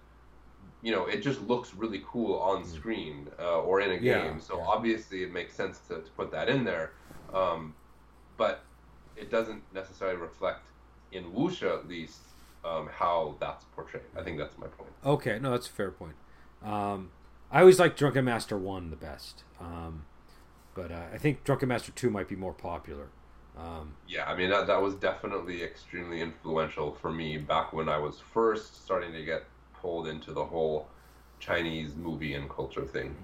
you know, it just looks really cool on screen uh, or in a Mm. Yeah, game. So yeah. obviously, it makes sense to, to put that in there. Um, but it doesn't necessarily reflect in wuxia at least um, how that's portrayed. I think that's my point. okay, no, that's a fair point. Um, I always like Drunken Master one the best, um, but uh, I think Drunken Master two might be more popular. Um, Yeah, I mean that that was definitely extremely influential for me back when I was first starting to get pulled into the whole Chinese movie and culture thing.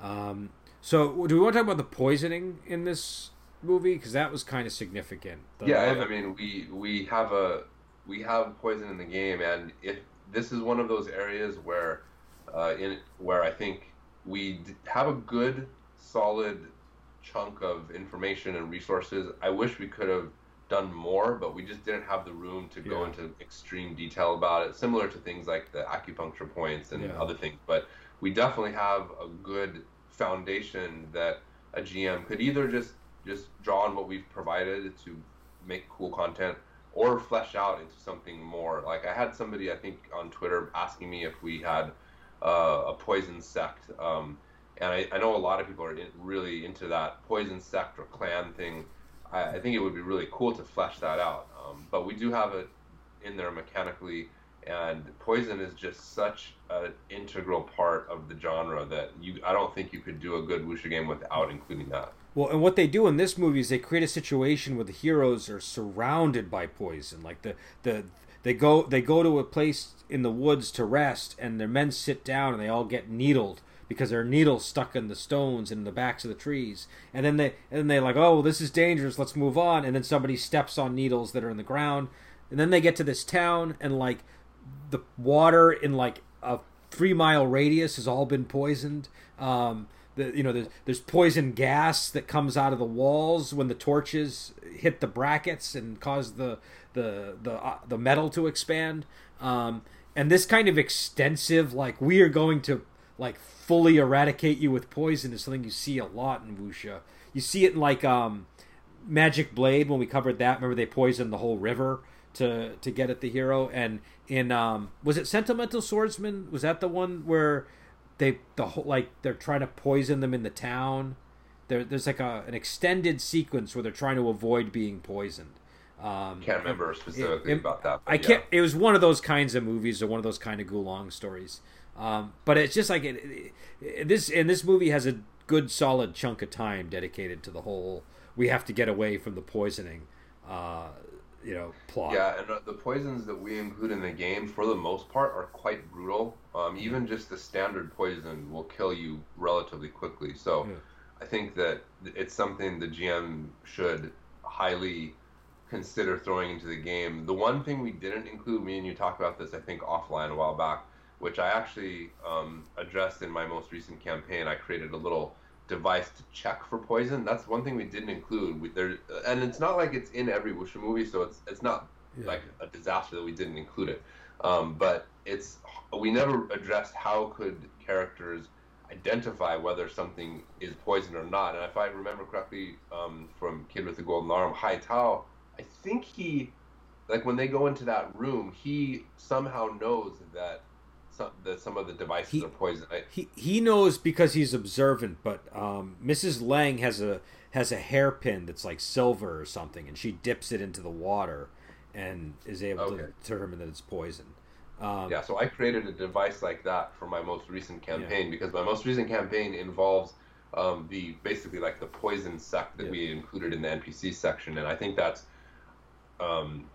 Um, so, do we want to talk about the poisoning in this movie? Because that was kind of significant. The yeah, I, I mean we we have a we have poison in the game, and if this is one of those areas where uh, in where I think we d- have a good solid chunk of information and resources. I wish we could have done more, but we just didn't have the room to go into extreme detail about it. Similar to things like the acupuncture points and Yeah. other things, but we definitely have a good foundation that a GM could either just just draw on what we've provided to make cool content or flesh out into something more. Like I had somebody I think on Twitter asking me if we had uh, a poison sect, um, and I, I know a lot of people are in, really into that poison sect or clan thing. I, I think it would be really cool to flesh that out, um, but we do have it in there mechanically. And poison is just such an integral part of the genre that you I don't think you could do a good wuxia game without including that. Well, and what they do in this movie is they create a situation where the heroes are surrounded by poison. Like the the they go they go to a place in the woods to rest, and their men sit down and they all get needled because there are needles stuck in the stones and in the backs of the trees. And then they and then they like, oh, this is dangerous. Let's move on. And then somebody steps on needles that are in the ground. And then they get to this town and like the water in like a three mile radius has all been poisoned. Um, the, you know, there's, there's poison gas that comes out of the walls when the torches hit the brackets and cause the the the uh, the metal to expand. Um, and this kind of extensive, like we are going to like fully eradicate you with poison is something you see a lot in wuxia. You see it in like um, Magic Blade when we covered that. Remember they poisoned the whole river to to get at the hero. And in um, was it Sentimental Swordsman? Was that the one where they the whole like they're trying to poison them in the town? There, there's like a an extended sequence where they're trying to avoid being poisoned. Um, Can't remember specifically it- about that. I yeah. can't. It was one of those kinds of movies or one of those kind of Gulong stories. Um, but it's just like it, it- this. And this movie has a good solid chunk of time dedicated to the whole. We have to get away from the poisoning. Uh, you know, plot. Yeah, and uh, the poisons that we include in the game, for the most part, are quite brutal. Um, even just the standard poison will kill you relatively quickly. So, Yeah. I think that it's something the GM should highly consider throwing into the game. The one thing we didn't include, me and you talked about this, I think, offline a while back, which I actually um, addressed in my most recent campaign. I created a little device to check for poison. That's one thing we didn't include. We, there, and it's not like it's in every wuxia movie, so it's it's not Yeah. like a disaster that we didn't include it. Um, but it's we never addressed how could characters identify whether something is poison or not. And if I remember correctly um, from Kid with the Golden Arm, Hai Tao, I think he, like when they go into that room, he somehow knows that some, that some of the devices He- are poison. I, He he knows because he's observant, but um, Mrs. Lang has a has a hairpin that's like silver or something, and she dips it into the water and is able Okay. to determine that it's poison. Um, Yeah, so I created a device like that for my most recent campaign because my most recent campaign involves um, the basically like the poison sect that Yeah. we included in the NPC section, and I think that's um,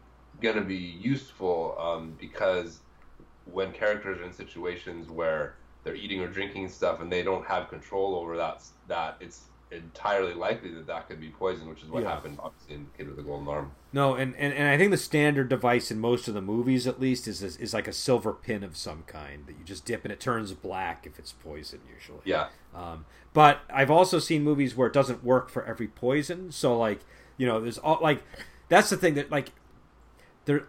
going to be useful um, because when characters are in situations where they're eating or drinking stuff and they don't have control over that, that it's entirely likely that that could be poison, which is what Yeah. happened obviously in Kid with the Golden Arm. No, and, and, and I think the standard device in most of the movies, at least, is is, is like a silver pin of some kind that you just dip and it turns black if it's poison, usually. Yeah, Um, but I've also seen movies where it doesn't work for every poison. So like, you know, there's all like, that's the thing that like, there,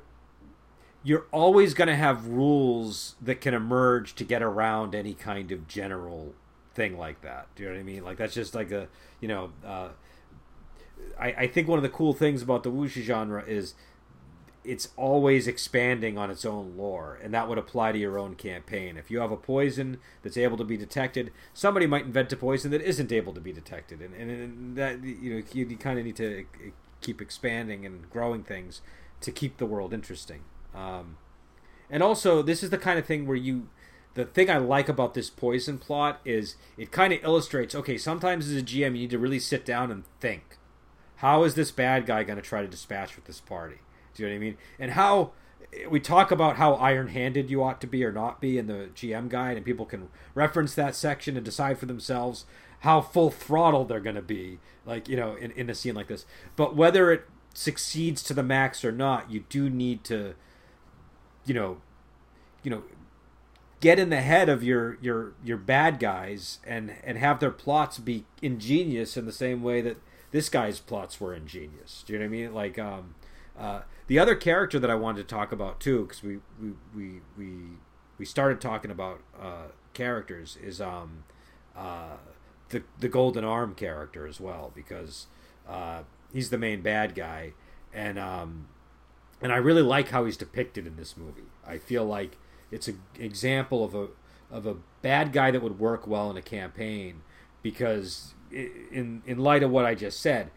you're always going to have rules that can emerge to get around any kind of general thing like that. Do you know what I mean? Like that's just like a, you know, uh, I, I think one of the cool things about the wuxia genre is it's always expanding on its own lore, and that would apply to your own campaign. If you have a poison that's able to be detected, somebody might invent a poison that isn't able to be detected, and, and, and that you know you, you kind of need to keep expanding and growing things to keep the world interesting. Um, and also, this is the kind of thing where you. The thing I like about this poison plot is it kind of illustrates okay, sometimes as a GM, you need to really sit down and think. How is this bad guy going to try to dispatch with this party? Do you know what I mean? And how we talk about how iron-handed you ought to be or not be in the GM guide, and people can reference that section and decide for themselves how full throttle they're going to be, like you know, in, in a scene like this. But whether it succeeds to the max or not, you do need to, you know, you know, get in the head of your your your bad guys and and have their plots be ingenious in the same way that this guy's plots were ingenious. Do you know what I mean? Like um, uh, the other character that I wanted to talk about too, because we, we we we we started talking about uh, characters is um, uh, the the Golden Arm character as well because uh, he's the main bad guy and um, and I really like how he's depicted in this movie. I feel like it's an example of a of a bad guy that would work well in a campaign because in in light of what I just said,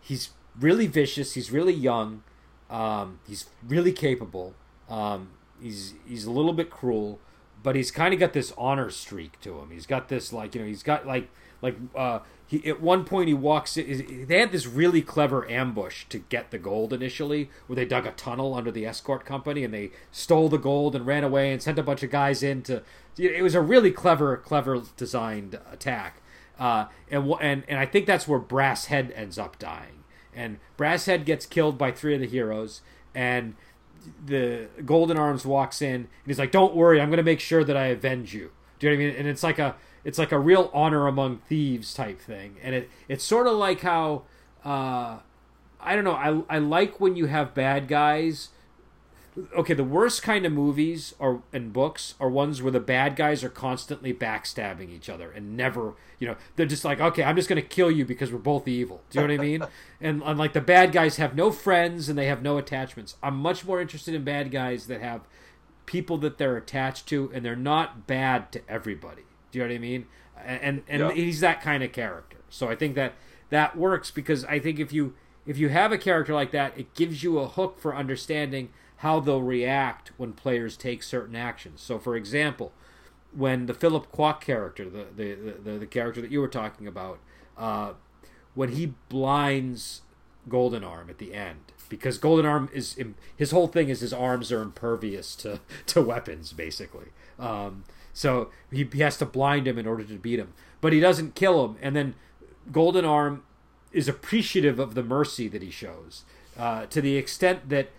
he's really vicious. He's really young. Um, he's really capable. Um, he's he's a little bit cruel, but he's kind of got this honor streak to him. He's got this like you know he's got like like uh, he at one point he walks. in- They had this really clever ambush to get the gold initially, where they dug a tunnel under the escort company and they stole the gold and ran away and sent a bunch of guys in to. It was a really clever, clever designed attack, uh, and and and I think that's where Brass Head ends up dying, and Brass Head gets killed by three of the heroes, and the Golden Arms walks in and he's like, "Don't worry, I'm going to make sure that I avenge you." Do you know what I mean? And it's like a it's like a real honor among thieves type thing, and it it's sort of like how uh, I don't know. I I like when you have bad guys. Okay, the worst kind of movies or and books are ones where the bad guys are constantly backstabbing each other and never, you know, they're just like, okay, I'm just going to kill you because we're both evil. Do you know what I mean? and, and like the bad guys have no friends and they have no attachments. I'm much more interested in bad guys that have people that they're attached to and they're not bad to everybody. Do you know what I mean? And and, and Yeah. he's that kind of character. So I think that that works because I think if you if you have a character like that, it gives you a hook for understanding how they'll react when players take certain actions. So for example, when the Philip Kwok character, the the, the, the character that you were talking about, uh, when he blinds Golden Arm at the end, because Golden Arm is his whole thing is his arms are impervious to, to weapons, basically. Um, so he, he has to blind him in order to beat him, but he doesn't kill him. And then Golden Arm is appreciative of the mercy that he shows, uh, to the extent that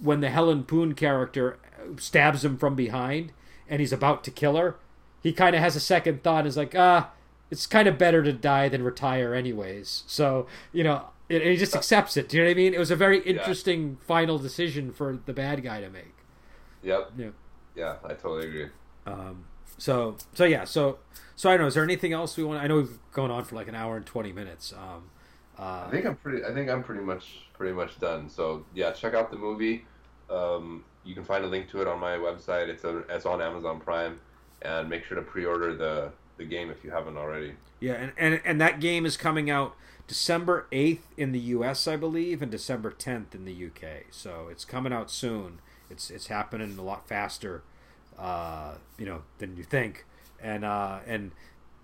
when the Helen Poon character stabs him from behind and he's about to kill her, he kind of has a second thought. and is like, ah, it's kind of better to die than retire, anyways. So you know, it, he just accepts it. Do you know what I mean? It was a very interesting final decision for the bad guy to make. Yep. Yeah. Yeah, I totally agree. Um, so so yeah. So so I don't know. Is there anything else we want? I know we've gone on for like an hour and twenty minutes. Um, uh, I think I'm pretty. I think I'm pretty much pretty much done. So yeah, check out the movie. Um, you can find a link to it on my website. It's a, it's on Amazon Prime, and make sure to pre-order the the game if you haven't already. Yeah, and, and and that game is coming out December eighth in the U.S. I believe, and December tenth in the U.K. So it's coming out soon. It's it's happening a lot faster, uh, you know, than you think, and uh, and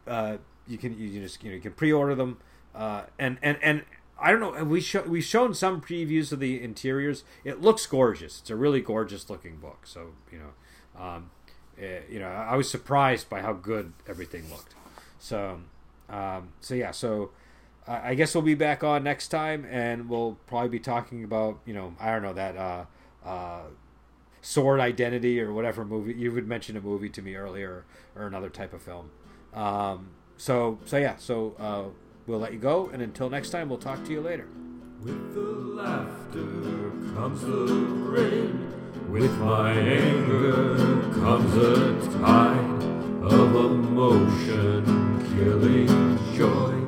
uh, you can you just you know you can pre-order them, uh, and and and I don't know. We show, we've shown some previews of the interiors. It looks gorgeous. It's a really gorgeous looking book. So you know, um, eh, you know, I was surprised by how good everything looked. So, um, so yeah. So I I guess we'll be back on next time, and we'll probably be talking about you know I don't know that uh, uh, sword identity or whatever movie you would mention a movie to me earlier or another type of film. Um, so so yeah. So. Uh, We'll let you go, and until next time, we'll talk to you later. With the laughter comes the rain. With my anger comes a tide of emotion, killing joy.